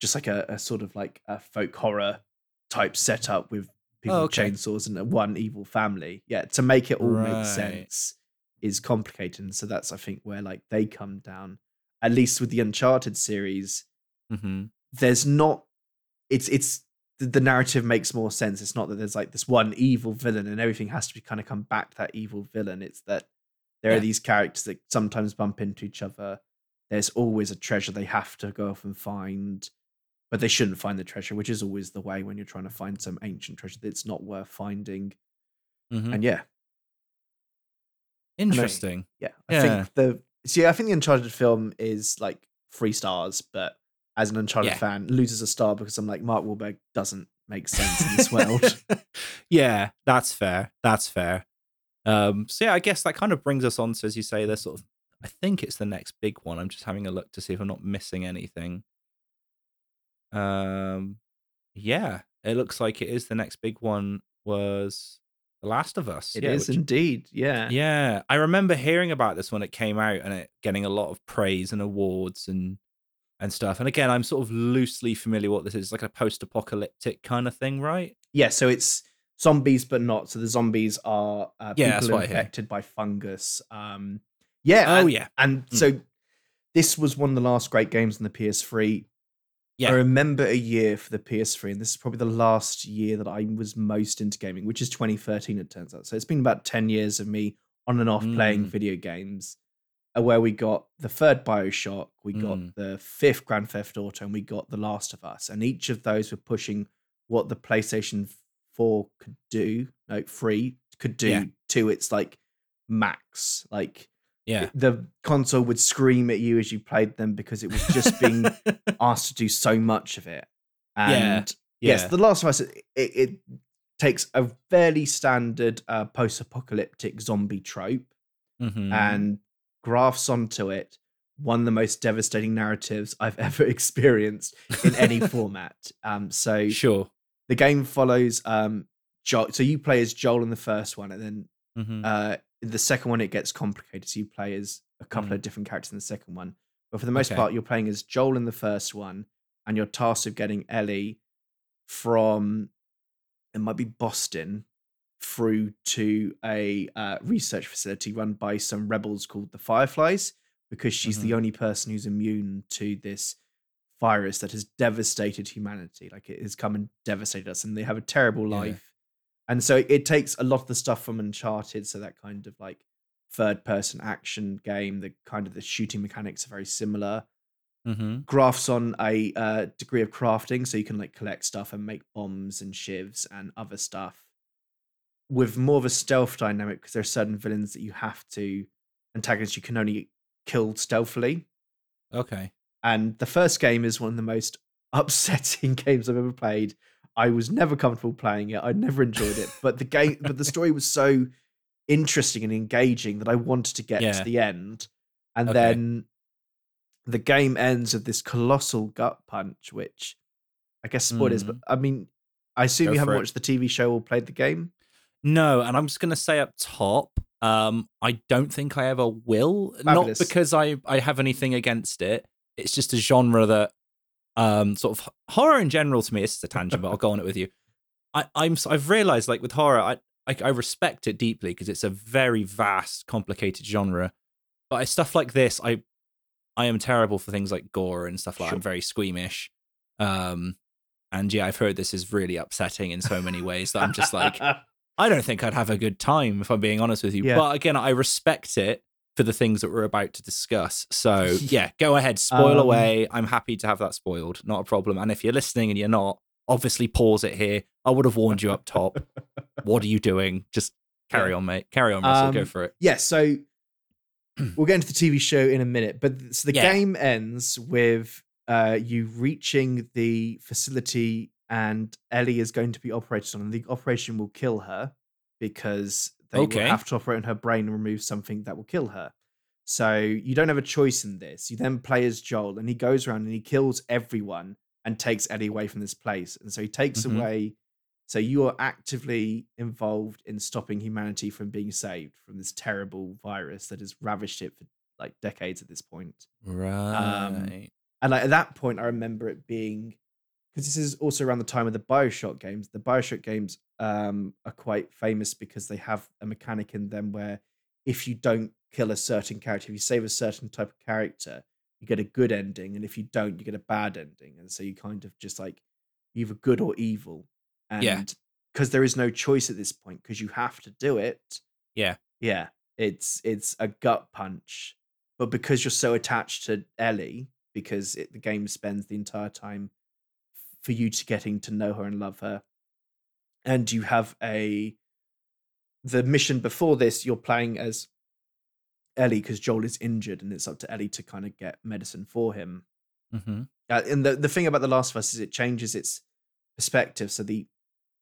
just like a, a sort of like a folk horror type setup with people Oh, with chainsaws and a one evil family. Yeah, to make it all Right. make sense is complicated. And so that's I think where like they come down. At least with the Uncharted series, hmm there's not it's it's the, the narrative makes more sense. It's not that there's like this one evil villain and everything has to be kind of come back to that evil villain. It's that there Yeah. are these characters that sometimes bump into each other. There's always a treasure they have to go off and find, but they shouldn't find the treasure, which is always the way when you're trying to find some ancient treasure that's not worth finding. hmm And yeah, Interesting. yeah, I Yeah. think the see, I think the Uncharted film is like three stars, but as an Uncharted Yeah. fan, loses a star because I'm like Mark Wahlberg doesn't make sense in this world. yeah, that's fair. That's fair. Um, so yeah, I guess that kind of brings us on to, as you say, the sort of. I think it's the next big one. I'm just having a look to see if I'm not missing anything. Um, yeah, it looks like it is the next big one. Was Last of Us? It yeah, is which- indeed, yeah. Yeah, I remember hearing about this when it came out and it getting a lot of praise and awards and and stuff. And again, I'm sort of loosely familiar what this is. It's like a post-apocalyptic kind of thing, right? Yeah, so it's zombies, but not. So the zombies are uh, Yeah, people what I hear. infected by fungus. Um, yeah. Oh and, yeah, And Mm. so this was one of the last great games on the PS3. Yeah. I remember a year for the PS3, and this is probably the last year that I was most into gaming, which is 2013, it turns out. So it's been about 10 years of me on and off playing Mm. video games, uh, where we got the third Bioshock, we got Mm. the fifth Grand Theft Auto, and we got The Last of Us. And each of those were pushing what the PlayStation 4 could do, no, 3 could do Yeah. to its like max. Like, yeah, the console would scream at you as you played them because it was just being asked to do so much of it. Yeah, And yes, yeah. The Last of Us, it, it takes a fairly standard uh, post apocalyptic zombie trope Mhm. and grafts onto it one of the most devastating narratives I've ever experienced in any format. Um, so sure. the game follows um, Joel. So you play as Joel in the first one, and then Mhm. uh, the second one, it gets complicated. So you play as a couple Mm. of different characters in the second one. But for the most Okay. part, you're playing as Joel in the first one, and you're tasked with getting Ellie from it might be Boston through to a uh, research facility run by some rebels called the Fireflies, because she's the only person who's immune to this virus that has devastated humanity. Like it has come and devastated us, and they have a terrible life. And so it takes a lot of the stuff from Uncharted, so that kind of like third person action game, the kind of the shooting mechanics are very similar. Mhm. Grafts on a uh, degree of crafting, so you can like collect stuff and make bombs and shivs and other stuff. With more of a stealth dynamic, because there are certain villains that you have to antagonists you can only kill stealthily. Okay. And the first game is one of the most upsetting games I've ever played. I was never comfortable playing it. I never enjoyed it, but the game, but the story was so interesting and engaging that I wanted to get Yeah. to the end. And Okay. then the game ends with this colossal gut punch, which I guess spoilers. But I mean, I assume Mm. Go you haven't it. watched the TV show or played the game. No, and I'm just gonna say up top, um, I don't think I ever will. Fabulous. Not because I I have anything against it. It's just a genre that, um, sort of horror in general to me. This is a tangent, but I'll go on it with you. I I'm I've realized like with horror, I I, I respect it deeply because it's a very vast, complicated genre. But I, stuff like this, I I am terrible for things like gore and stuff like. Sure. I'm very squeamish. Um, and yeah, I've heard this is really upsetting in so many ways that I'm just like. I don't think I'd have a good time if I'm being honest with you. Yeah. But again, I respect it for the things that we're about to discuss. So yeah, go ahead, spoil Um, away. I'm happy to have that spoiled, not a problem. And if you're listening and you're not, obviously pause it here. I would have warned you up top. what are you doing? Just carry on, mate. Carry on, Russell. go Um, for it. yeah, so we'll get into the TV show in a minute, but so the Yeah. game ends with uh, you reaching the facility, and Ellie is going to be operated on, and the operation will kill her because they Okay. will have to operate on her brain and remove something that will kill her. So you don't have a choice in this. You then play as Joel, and he goes around and he kills everyone, and takes Ellie away from this place. And so he takes Mhm. away. So you are actively involved in stopping humanity from being saved from this terrible virus that has ravished it for like decades at this point. Right. And like at that point, I remember it being because this is also around the time of the Bioshock games. The Bioshock games um, are quite famous because they have a mechanic in them where if you don't kill a certain character, if you save a certain type of character, you get a good ending, and if you don't, you get a bad ending. And so you kind of just like either good or evil. And Yeah. because there is no choice at this point, because you have to do it. Yeah. Yeah. It's it's a gut punch. But because you're so attached to Ellie, because it, the game spends the entire time for you to getting to know her and love her, and you have a the mission before this, you're playing as Ellie because Joel is injured, and it's up to Ellie to kind of get medicine for him. hmm Uh, and the, the thing about The Last of Us is it changes its perspective. So the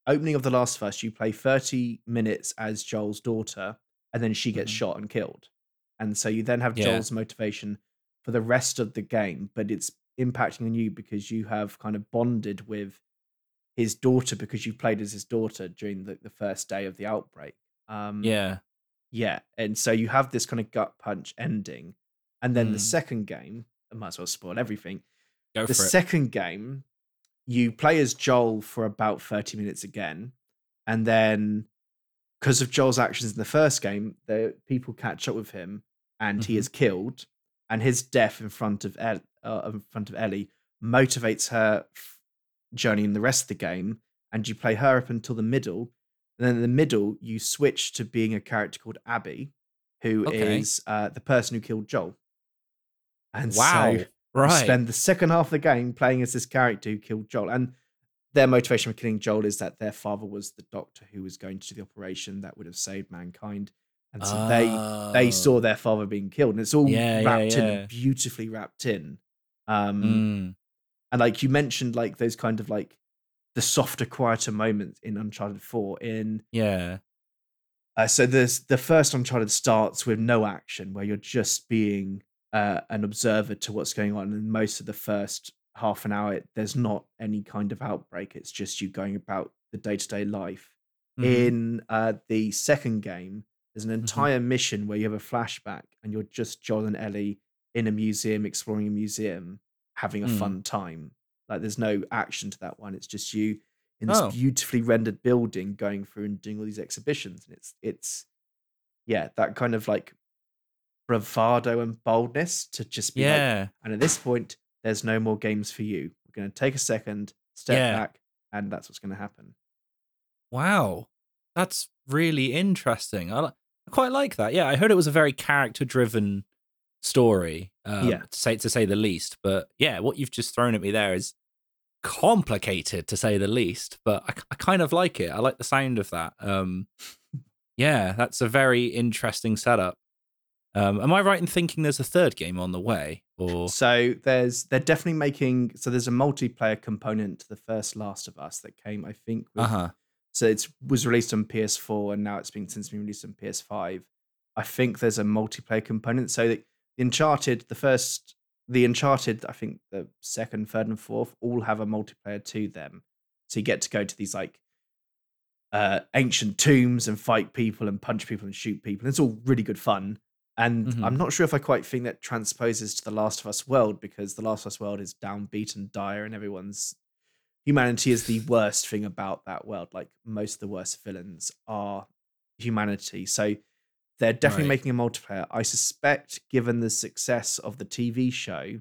opening of The Last of Us, you play 30 minutes as Joel's daughter, and then she gets Mhm. shot and killed. And so you then have Yeah. Joel's motivation for the rest of the game, but it's impacting on you because you have kind of bonded with his daughter because you played as his daughter during the, the first day of the outbreak. Um, Yeah. yeah, and so you have this kind of gut punch ending, and then the Mm. second game, I might as well spoil everything. Go the for it. second game, you play as Joel for about thirty minutes again, and then because of Joel's actions in the first game, the people catch up with him, and he Mhm. is killed, and his death in front of uh, in front of Ellie motivates her journey in the rest of the game, and you play her up until the middle. And then in the middle, you switch to being a character called Abby, who is Okay. uh, the person who killed Joel. And wow. so you right. spend the second half of the game playing as this character who killed Joel. And their motivation for killing Joel is that their father was the doctor who was going to do the operation that would have saved mankind. And so they they Oh. saw their father being killed. And it's all Yeah, yeah, wrapped in yeah. and beautifully wrapped in. Um Mm. and like you mentioned like those kind of like the softer, quieter moments in Uncharted 4 in Yeah. uh, so there's the first Uncharted starts with no action, where you're just being uh, an observer to what's going on, and most of the first half an hour, it, there's not any kind of outbreak. It's just you going about the day to day life. Mhm. In uh, the second game, there's an entire mission where you have a flashback, and you're just Joel and Ellie in a museum, exploring a museum, having a Mm. fun time. Like there's no action to that one. It's just you in this Oh. beautifully rendered building going through and doing all these exhibitions and it's it's yeah that kind of like bravado and boldness to just be like Yeah. and at this point there's no more games for you we're going to take a second step Yeah. back and that's what's going to happen Wow. That's really interesting. I, I quite like that. Yeah, I heard it was a very character driven story. Um, Yeah. To say to say the least. But yeah, what you've just thrown at me there is complicated to say the least. But I, I kind of like it. I like the sound of that. Um, yeah, that's a very interesting setup. Um, am I right in thinking there's a third game on the way? Or so there's they're definitely making so there's a multiplayer component to the first last of us that came i think with uh huh. So it was released on PS4 and now it's been since been released on PS5. I think there's a multiplayer component. So the Uncharted, the first, the Uncharted, I think the second, third, and fourth all have a multiplayer to them. So you get to go to these like uh, ancient tombs and fight people and punch people and shoot people. It's all really good fun. And Mhm. I'm not sure if I quite think that transposes to the Last of Us world because the Last of Us world is downbeat and dire and everyone's humanity is the worst thing about that world. Like most of the worst villains are humanity. So they're definitely Right. making a multiplayer. I suspect, given the success of the TV show,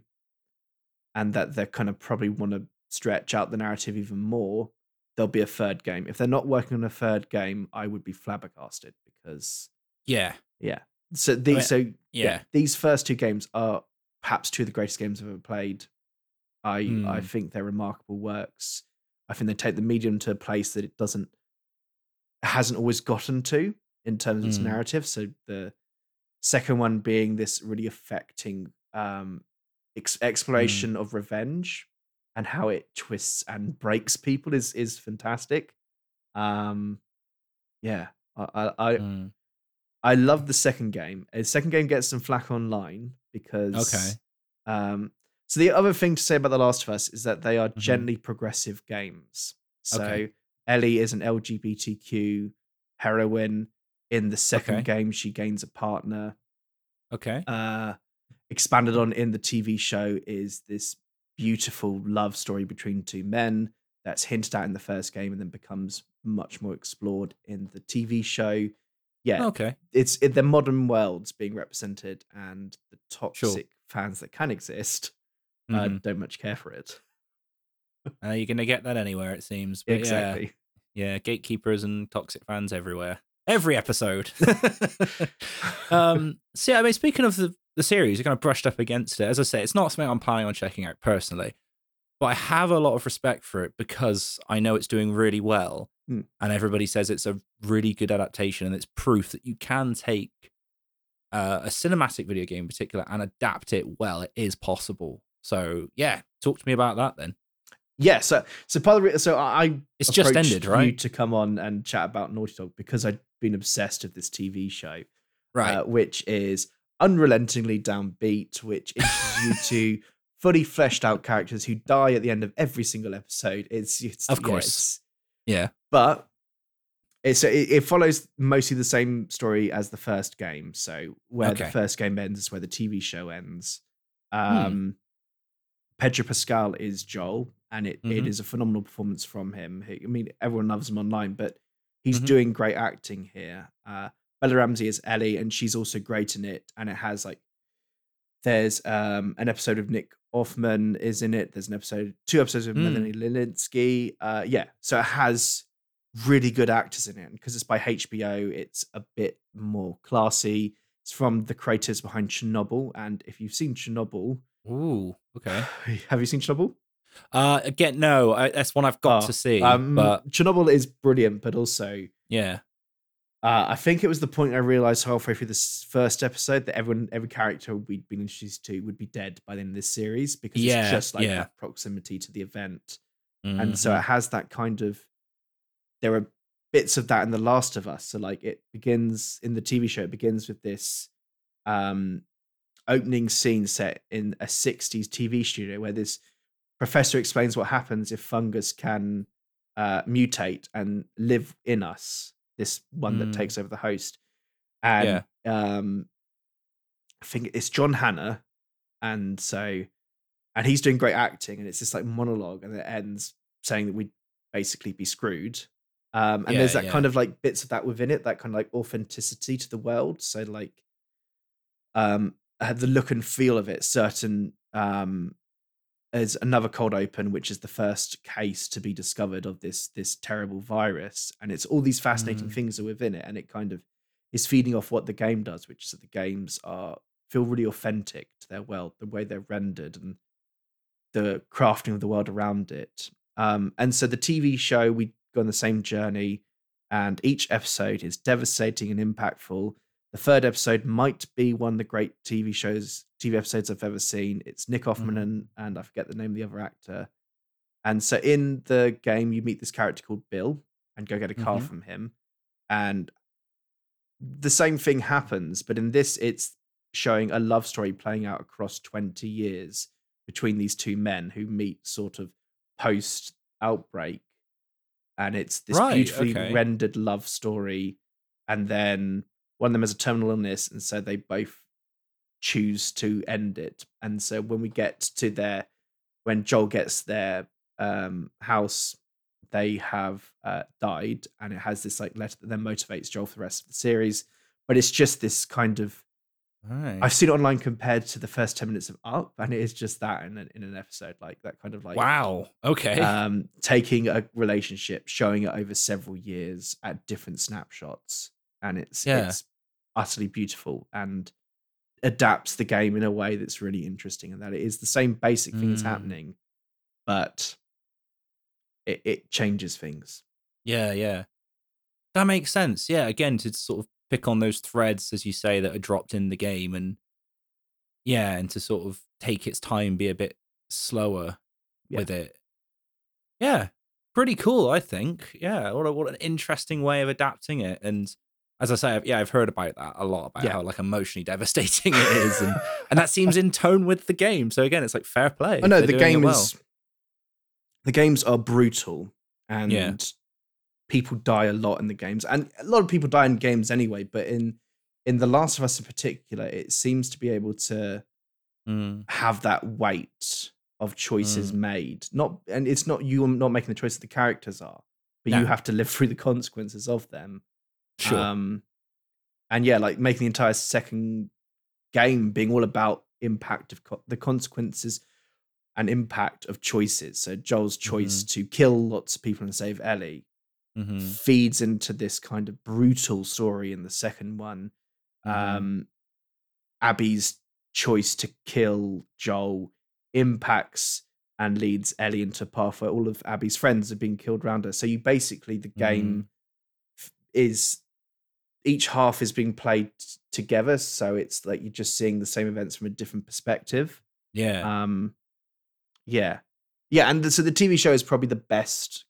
and that they're kind of probably want to stretch out the narrative even more, there'll be a third game. If they're not working on a third game, I would be flabbergasted because Yeah. yeah. So these mean, so Yeah. these first two games are perhaps two of the greatest games I've ever played. I I Hmm. think they're remarkable works. I think they take the medium to a place that it doesn't hasn't always gotten to in terms of its Hmm. narrative. So the second one being this really affecting um ex- Hmm. exploration of revenge and how it twists and breaks people is is fantastic. Um yeah, I I, I Mm. I love the second game. The second game gets some flack online because Okay. um So the other thing to say about The Last of Us is that they are Mhm. gently progressive games. So Okay. Ellie is an LGBTQ heroine. In the second Okay. game, she gains a partner. Okay. Uh, expanded on in the TV show is this beautiful love story between two men that's hinted at in the first game and then becomes much more explored in the TV show. Yeah, Okay. it's it, the modern worlds being represented and the toxic fans that can exist uh, Mhm. don't much care for it. Uh, you're gonna get that anywhere, it seems. But exactly. Yeah, yeah, gatekeepers and toxic fans everywhere. Every episode. um, so yeah, I mean, speaking of the, the series, you kind of brushed up against it. As I say, it's not something I'm planning on checking out personally, but I have a lot of respect for it because I know it's doing really well, Hmm. and everybody says it's a really good adaptation, and it's proof that you can take uh, a cinematic video game in particular and adapt it well. It is possible. So yeah, talk to me about that then. Yeah, so so part of the so I It's just ended, You right? to come on and chat about Naughty Dog because I'd been obsessed with this TV show, Right. uh, which is unrelentingly downbeat, which introduces you to fully fleshed out characters who die at the end of every single episode. It's, it's Of yeah, course. it's- yeah. but it's it, it follows mostly the same story as the first game. So where Okay. the first game ends is where the TV show ends. Hmm. Um, Pedro Pascal is Joel, and it, it Mhm. is a phenomenal performance from him. I mean, everyone loves him online, but he's Mhm. doing great acting here. Uh, Bella Ramsey is Ellie, and she's also great in it. And it has like there's um an episode of Nick Offerman is in it. There's an episode, two episodes of Mm. Melanie Lynskey. Uh, yeah, so it has really good actors in it. And because it's by HBO, it's a bit more classy. It's from the creators behind Chernobyl, and if you've seen Chernobyl, Ooh. Okay. have you seen Chernobyl? Uh, again, no, I, that's one I've got Oh, to see. Um, but Chernobyl is brilliant, but also yeah, uh, I think it was the point I realized halfway through this first episode that everyone, every character we'd been introduced to would be dead by the end of this series because Yeah, it's just like yeah. that proximity to the event. and so Mhm. it has that kind of there are bits of that in the last of us so like it begins in the tv show it begins with this um opening scene set in a 60s tv studio where this professor explains what happens if fungus can uh mutate and live in us this one Mm. that takes over the host and um i think it's john hannah and so and he's doing great acting and it's this like monologue and it ends saying that we'd basically be screwed um and Yeah, there's that yeah. kind of like bits of that within it that kind of like authenticity to the world so like um the look and feel of it certain um there's another cold open which is the first case to be discovered of this this terrible virus. And it's all these fascinating Mm. things are within it and it kind of is feeding off what the game does which is that the games are feel really authentic to their world the way they're rendered and the crafting of the world around it. Um and so the tv show we go on the same journey and each episode is devastating and impactful the third episode might be one of the great TV shows, TV episodes I've ever seen. It's Nick Offerman and, and I forget the name of the other actor. And so in the game, you meet this character called Bill and go get a car Mhm. from him. And the same thing happens, but in this, it's showing a love story playing out across 20 years between these two men who meet sort of post outbreak. And it's this Right, beautifully okay. rendered love story. And then one of them has a terminal illness, and so they both choose to end it. And so when we get to their, when Joel gets their um, house, they have uh, died, and it has this like letter that then motivates Joel for the rest of the series. But it's just this kind of Right. I've seen it online compared to the first ten minutes of Up, and it is just that in an, in an episode, like that kind of like wow. Okay. um, taking a relationship, showing it over several years at different snapshots, and it's Yeah. it's utterly beautiful and adapts the game in a way that's really interesting, and that it is the same basic thing that's Mm. happening, but it, it changes things. yeah, yeah. That makes sense. Yeah. Again, to sort of pick on those threads, as you say, that are dropped in the game, and yeah, and to sort of take its time, be a bit slower Yeah. with it. Yeah. Pretty cool, I think. Yeah. What, a, what an interesting way of adapting it. And as I say, I've- yeah, I've heard about that a lot about Yeah. how like emotionally devastating it is, and and that seems in tone with the game. So again, it's like fair play. I know the they're doing it game well. is the games are brutal and Yeah. people die a lot in the games and a lot of people die in games anyway but in in the last of us in particular it seems to be able to Mm, have that weight of choices made not and it's not you not making the choice choices the characters are but No. you have to live through the consequences of them sure. um, and yeah, like making the entire second game being all about impact of co- the consequences and impact of choices. So Joel's choice to kill lots of people and save Ellie Mhm. feeds into this kind of brutal story in the second one. Mhm. Um, Abby's choice to kill Joel impacts and leads Ellie into a path where all of Abby's friends are being killed around her. So you basically the game f- is each half is being played t- together, so it's like you're just seeing the same events from a different perspective. yeah. Um, yeah, yeah, and the, so the TV show is probably the best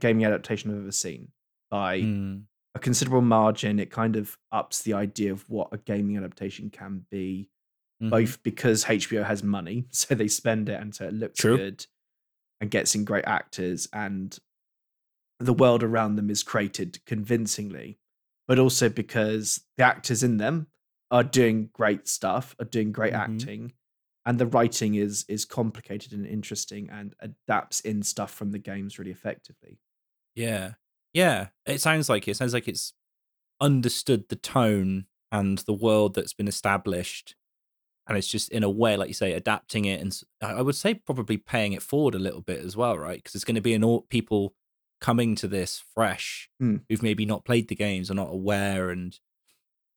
gaming adaptation I've ever seen by Mm, a considerable margin. It kind of ups the idea of what a gaming adaptation can be, mhm. both because HBO has money, so they spend it, and so it looks True. good, and gets in great actors, and the world around them is created convincingly, but also because the actors in them are doing great stuff, are doing great Mhm. acting, and the writing is is complicated and interesting and adapts in stuff from the games really effectively. Yeah. Yeah. It sounds like it. It sounds like it's understood the tone and the world that's been established. And it's just in a way, like you say, adapting it. And i would say probably paying it forward a little bit as well, right? Because it's going to be an all people coming to this fresh Mm. who've maybe not played the games or not aware. And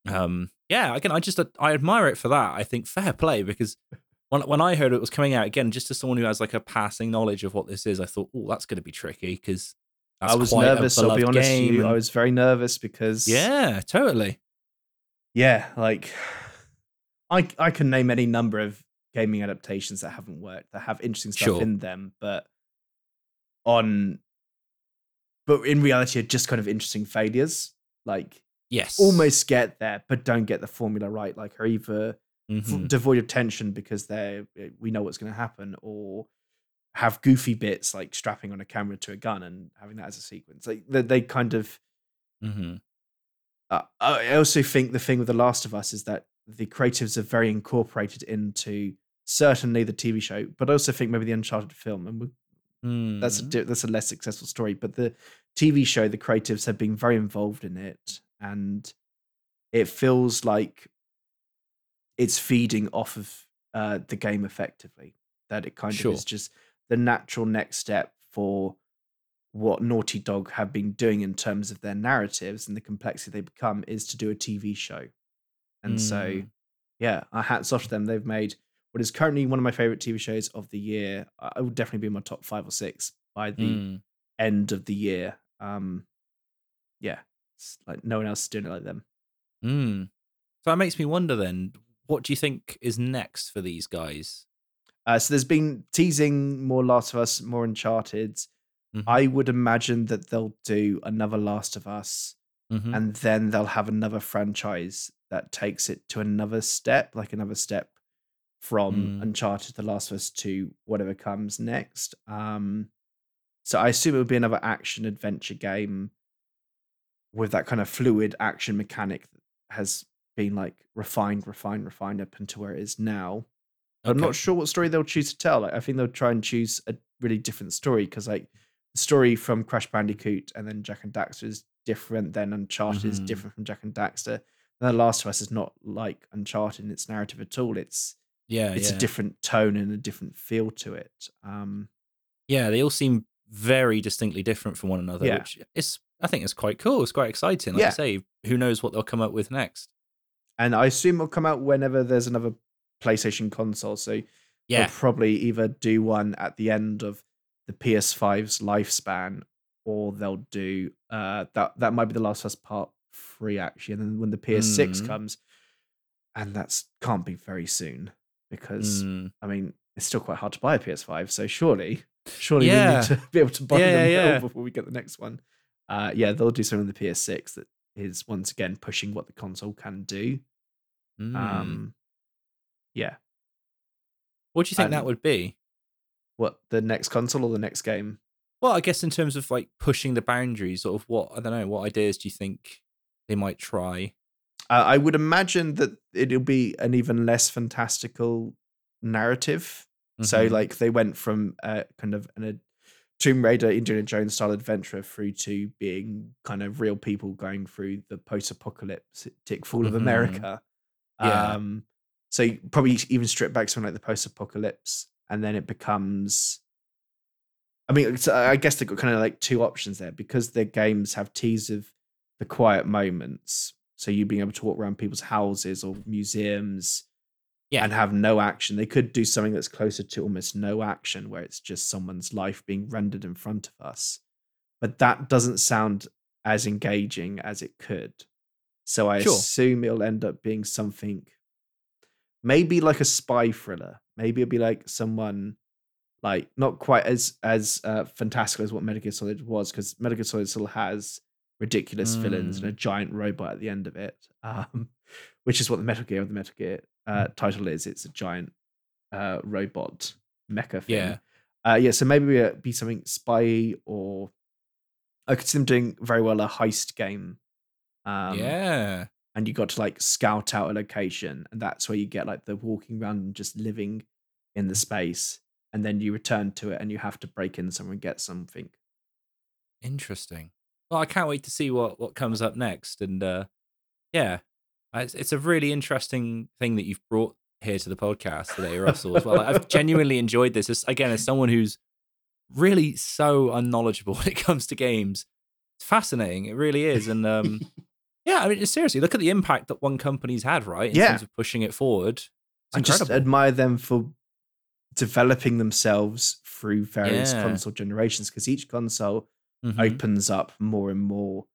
um, yeah, again, I just, I admire it for that. I think fair play because when, when I heard it was coming out again, just as someone who has like a passing knowledge of what this is, I thought, oh, that's going to be tricky because I was nervous. I'll be honest with you. I was very nervous because yeah, totally. yeah, like I I can name any number of gaming adaptations that haven't worked that have interesting stuff Sure. in them, but on but in reality are just kind of interesting failures. Like Yes, almost get there, but don't get the formula right. Like are either Mhm. devoid of tension because they're eh, we know what's going to happen, or have goofy bits like strapping on a camera to a gun and having that as a sequence. Like they, they kind of Mhm. uh, I also think the thing with The Last of Us is that the creatives are very incorporated into certainly the TV show, but I also think maybe the Uncharted film, and we, that's a Mm. that's a less successful story. But the TV show, the creatives have been very involved in it, and it feels like it's feeding off of uh, the game effectively. That it kind Sure. of is just the natural next step for what Naughty Dog have been doing in terms of their narratives and the complexity they become is to do a TV show. And so, Mm. yeah, our hats off to them. They've made what is currently one of my favorite TV shows of the year. I would definitely be in my top five or six by the Mm. end of the year. Um, yeah, it's like no one else is doing it like them. Mm. So that makes me wonder then, what do you think is next for these guys? Uh, so there's been teasing more Last of Us, more Uncharted. Mhm. I would imagine that they'll do another Last of Us, Mhm. and then they'll have another franchise that takes it to another step, like another step from Mm. Uncharted, The Last of Us to whatever comes next. Um, so I assume it would be another action adventure game with that kind of fluid action mechanic that has been like refined, refined, refined up into where it is now. I'm not sure what story they'll choose to tell. Like, I think they'll try and choose a really different story because, like, the story from Crash Bandicoot and then Jak and Daxter is different. Then Uncharted is Mhm. different from Jak and Daxter. And The Last of Us is not like Uncharted in its narrative at all. It's Yeah, it's yeah. a different tone and a different feel to it. Um, yeah, they all seem very distinctly different from one another, Yeah. which is I think is quite cool. It's quite exciting. Like Yeah. I say, who knows what they'll come up with next? and I assume it'll come out whenever there's another PlayStation console. So Yeah. they'll probably either do one at the end of the PS5's lifespan, or they'll do uh, that. That might be the Last of Us Part Three, actually. And then when the PS6 Mm. comes, and that's can't be very soon because Mm. I mean it's still quite hard to buy a PS5. So surely, surely Yeah. we need to be able to buy Yeah, them yeah, yeah. before we get the next one. Uh, yeah, they'll do something on the PS6 that is once again pushing what the console can do. Mm. Um, yeah. what do you think that would be? What the next console or the next game? Well, I guess in terms of like pushing the boundaries, sort of what I don't know, what ideas do you think they might try? Uh, I would imagine that it'll be an even less fantastical narrative. So Mhm. like they went from uh, kind of an, a Tomb Raider, Indiana Jones style adventure through to being kind of real people going through the post-apocalyptic fall of Mhm. America. Yeah. Um, so you probably even strip back something like the post-apocalypse, and then it becomes. I mean, I guess they've got kind of like two options there because their games have teas of the quiet moments. So you being able to walk around people's houses or museums Yeah. and have no action. They could do something that's closer to almost no action, where it's just someone's life being rendered in front of us. But that doesn't sound as engaging as it could. So I Sure. assume it'll end up being something maybe like a spy thriller. Maybe it'll be like someone like not quite as as uh, fantastical as what Metal Gear Solid was, because Metal Gear Solid still has ridiculous villains and a giant robot at the end of it, um, which is what the Metal Gear of the Metal Gear uh, title is. It's a giant uh, robot mecha thing. Yeah. Uh, yeah, so maybe it'd be something spy or I could see them doing very well a heist game. Um, yeah. and you got to like scout out a location and that's where you get like the walking around and just living in the space and then you return to it and you have to break in somewhere and get something Interesting. Well, I can't wait to see what what comes up next. And uh yeah, it's, it's a really interesting thing that you've brought here to the podcast today, Russell. As well, I've genuinely enjoyed this. As, again, as someone who's really so unknowledgeable when it comes to games, it's fascinating. It really is. And um yeah, I mean, seriously, look at the impact that one company's had, right? In Yeah. terms of pushing it forward. I just admire them for developing themselves through various Yeah. console generations because each console Mhm. opens up more and more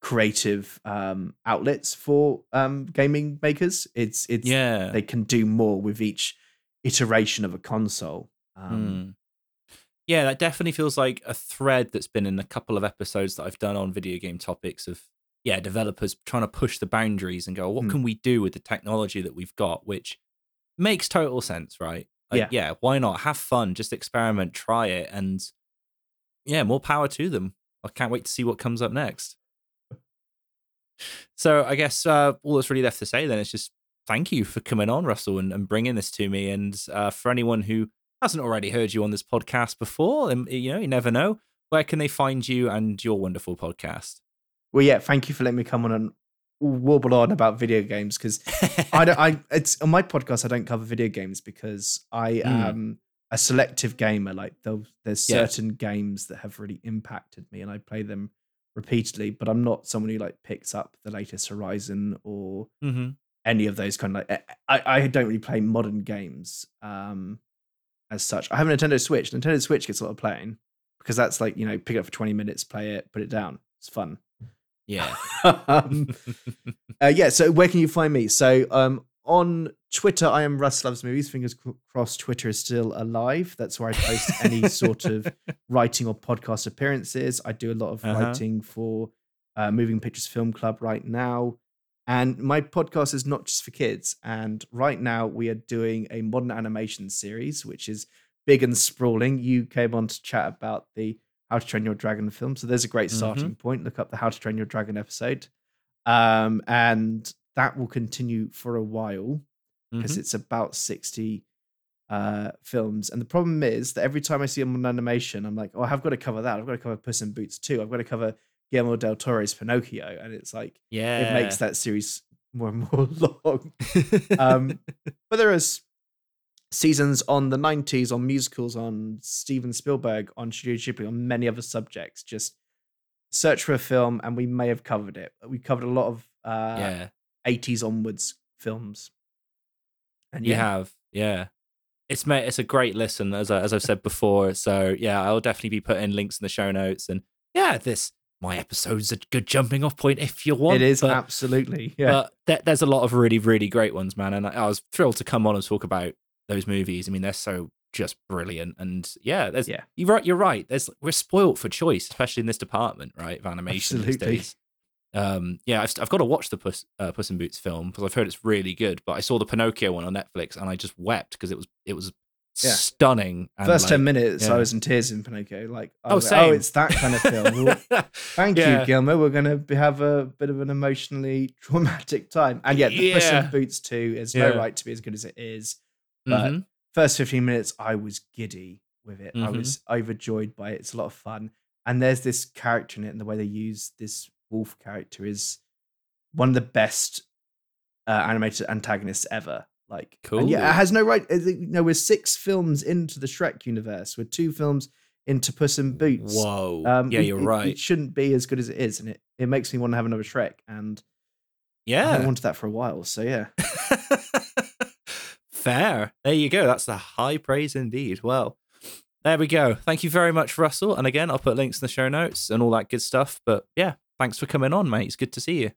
creative um outlets for um gaming makers it's it's yeah. they can do more with each iteration of a console um Mm. Yeah, that definitely feels like a thread that's been in a couple of episodes that I've done on video game topics of yeah, developers trying to push the boundaries and go, what Mm. can we do with the technology that we've got? Which makes total sense, right? Like, Yeah. yeah, why not? Have fun, just experiment, try it, and yeah, more power to them. I can't wait to see what comes up next. So I guess uh, all that's really left to say then is just thank you for coming on, Russell, and, and bringing this to me. And uh, for anyone who hasn't already heard you on this podcast before, and you know, you never know, where can they find you and your wonderful podcast? well yeah thank you for letting me come on and warble on about video games because I don't I it's on my podcast I don't cover video games because I Mm. am a selective gamer like there's Yeah. certain games that have really impacted me and I play them repeatedly but I'm not someone who like picks up the latest Horizon or mm-hmm. any of those kind of like I, I don't really play modern games um as such. I have a Nintendo Switch. Nintendo Switch gets a lot of playing because that's like, you know, pick it up for 20 minutes, play it, put it down. It's fun. Yeah. um, uh, yeah, so where can you find me? So um on Twitter, I am Russ Loves Movies. Fingers crossed Twitter is still alive. That's where I post any sort of writing or podcast appearances. I do a lot of Uh-huh. writing for uh, Moving Pictures Film Club right now. And my podcast is not just for kids. And right now we are doing a modern animation series, which is big and sprawling. You came on to chat about the How to Train Your Dragon film. So there's a great starting point. Look up the How to Train Your Dragon episode. Um, and that will continue for a while because Mhm. it's about 60 uh films and the problem is that every time i see them on animation i'm like oh i've got to cover that i've got to cover puss in boots too i've got to cover guillermo del toro's pinocchio and it's like Yeah. it makes that series more and more long um but there is seasons on the 90s on musicals on steven spielberg on studio ghibli on many other subjects just search for a film and we may have covered it we covered a lot of uh yeah. 80s onwards films and You have, yeah. It's mate, it's a great listen as I, as I've said before. So yeah, I'll definitely be putting links in the show notes. And yeah, this my episode's a good jumping off point if you want. it is but, absolutely yeah but there, there's a lot of really really great ones, man. And I, I was thrilled to come on and talk about those movies. I mean, they're so just brilliant. And yeah, there's Yeah. you're right. You're right. There's we're spoilt for choice, especially in this department, right? Of animation Absolutely. Um, yeah, I've, I've got to watch the Puss, uh, Puss in Boots film because I've heard it's really good. But I saw the Pinocchio one on Netflix and I just wept because it was it was Yeah. stunning. And First like, 10 minutes, yeah. I was in tears in Pinocchio. Like, I Oh, like, oh, it's that kind of film. Well, Thank Yeah. you, Guillermo. We're going to have a bit of an emotionally traumatic time. And yet, the Puss in Boots 2 is Yeah. no right to be as good as it is. But Mhm. first 15 minutes, I was giddy with it. I Mhm. was overjoyed by it. It's a lot of fun. And there's this character in it, and the way they use this wolf character is one of the best uh, animated antagonists ever. Like, and yeah, it has no right. You know, we're six films into the Shrek universe. We're two films into Puss in Boots. Whoa. Um, yeah, it- you're it- right. It shouldn't be as good as it is, and it, it makes me want to have another Shrek. And yeah, I wanted that for a while. So yeah, Fair. There you go. That's the high praise indeed. Well, there we go. Thank you very much, Russell. And again, I'll put links in the show notes and all that good stuff. But yeah, thanks for coming on, mate. It's good to see you.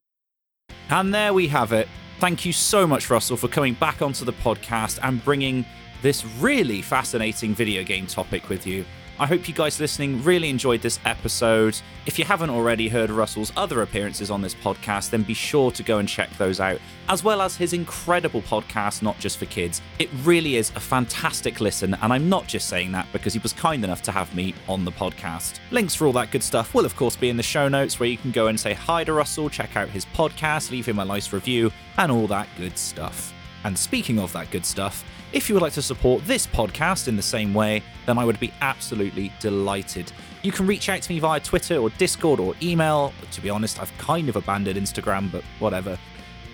And there we have it. Thank you so much, Russell, for coming back onto the podcast and bringing this really fascinating video game topic with you. I hope you guys listening really enjoyed this episode. If you haven't already heard Russell's other appearances on this podcast, then be sure to go and check those out, as well as his incredible podcast, Not Just for Kids. It really is a fantastic listen, and I'm not just saying that because he was kind enough to have me on the podcast. Links for all that good stuff will, of course, be in the show notes where you can go and say hi to Russell, check out his podcast, leave him a nice review, and all that good stuff. And speaking of that good stuff, if you would like to support this podcast in the same way, then I would be absolutely delighted. You can reach out to me via Twitter or Discord or email. To be honest, I've kind of abandoned Instagram, but whatever.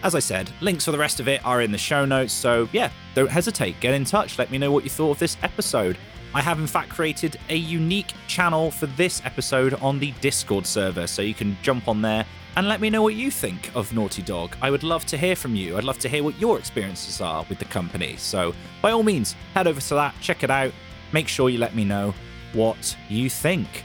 As I said, links for the rest of it are in the show notes, so yeah, don't hesitate. Get in touch, let me know what you thought of this episode. I have in fact created a unique channel for this episode on the Discord server, so you can jump on there and let me know what you think of Naughty Dog. I would love to hear from you. I'd love to hear what your experiences are with the company. So, by all means, head over to that, check it out. Make sure you let me know what you think.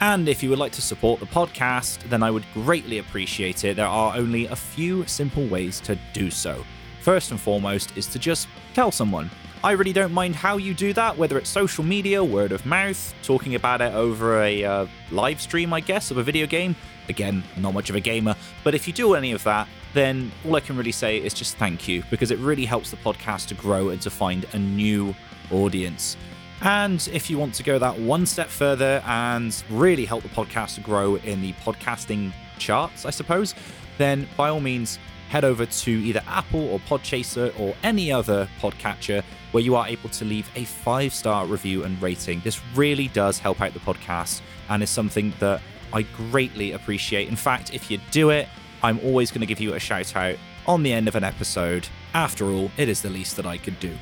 And if you would like to support the podcast, then I would greatly appreciate it. There are only a few simple ways to do so. First and foremost is to just tell someone. I really don't mind how you do that, whether it's social media, word of mouth, talking about it over a uh, live stream, I guess, of a video game. Again, not much of a gamer, but if you do any of that, then all I can really say is just thank you because it really helps the podcast to grow and to find a new audience. And if you want to go that one step further and really help the podcast to grow in the podcasting charts, I suppose, then by all means, head over to either Apple or Podchaser or any other podcatcher where you are able to leave a five star review and rating. This really does help out the podcast and is something that I greatly appreciate. In fact, if you do it, I'm always going to give you a shout out on the end of an episode. After all, it is the least that I could do.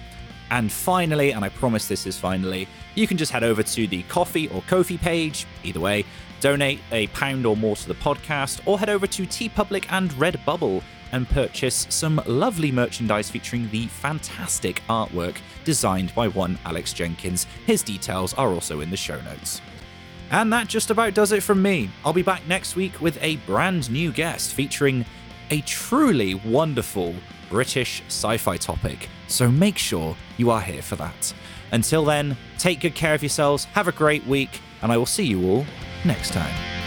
And finally, and I promise this is finally, you can just head over to the Coffee or Ko-fi page, either way, donate a pound or more to the podcast, or head over to TeePublic and Redbubble and purchase some lovely merchandise featuring the fantastic artwork designed by one Alex Jenkins. His details are also in the show notes. And that just about does it from me. I'll be back next week with a brand new guest featuring a truly wonderful British sci fi topic, so make sure you are here for that. Until then, take good care of yourselves, have a great week, and I will see you all next time.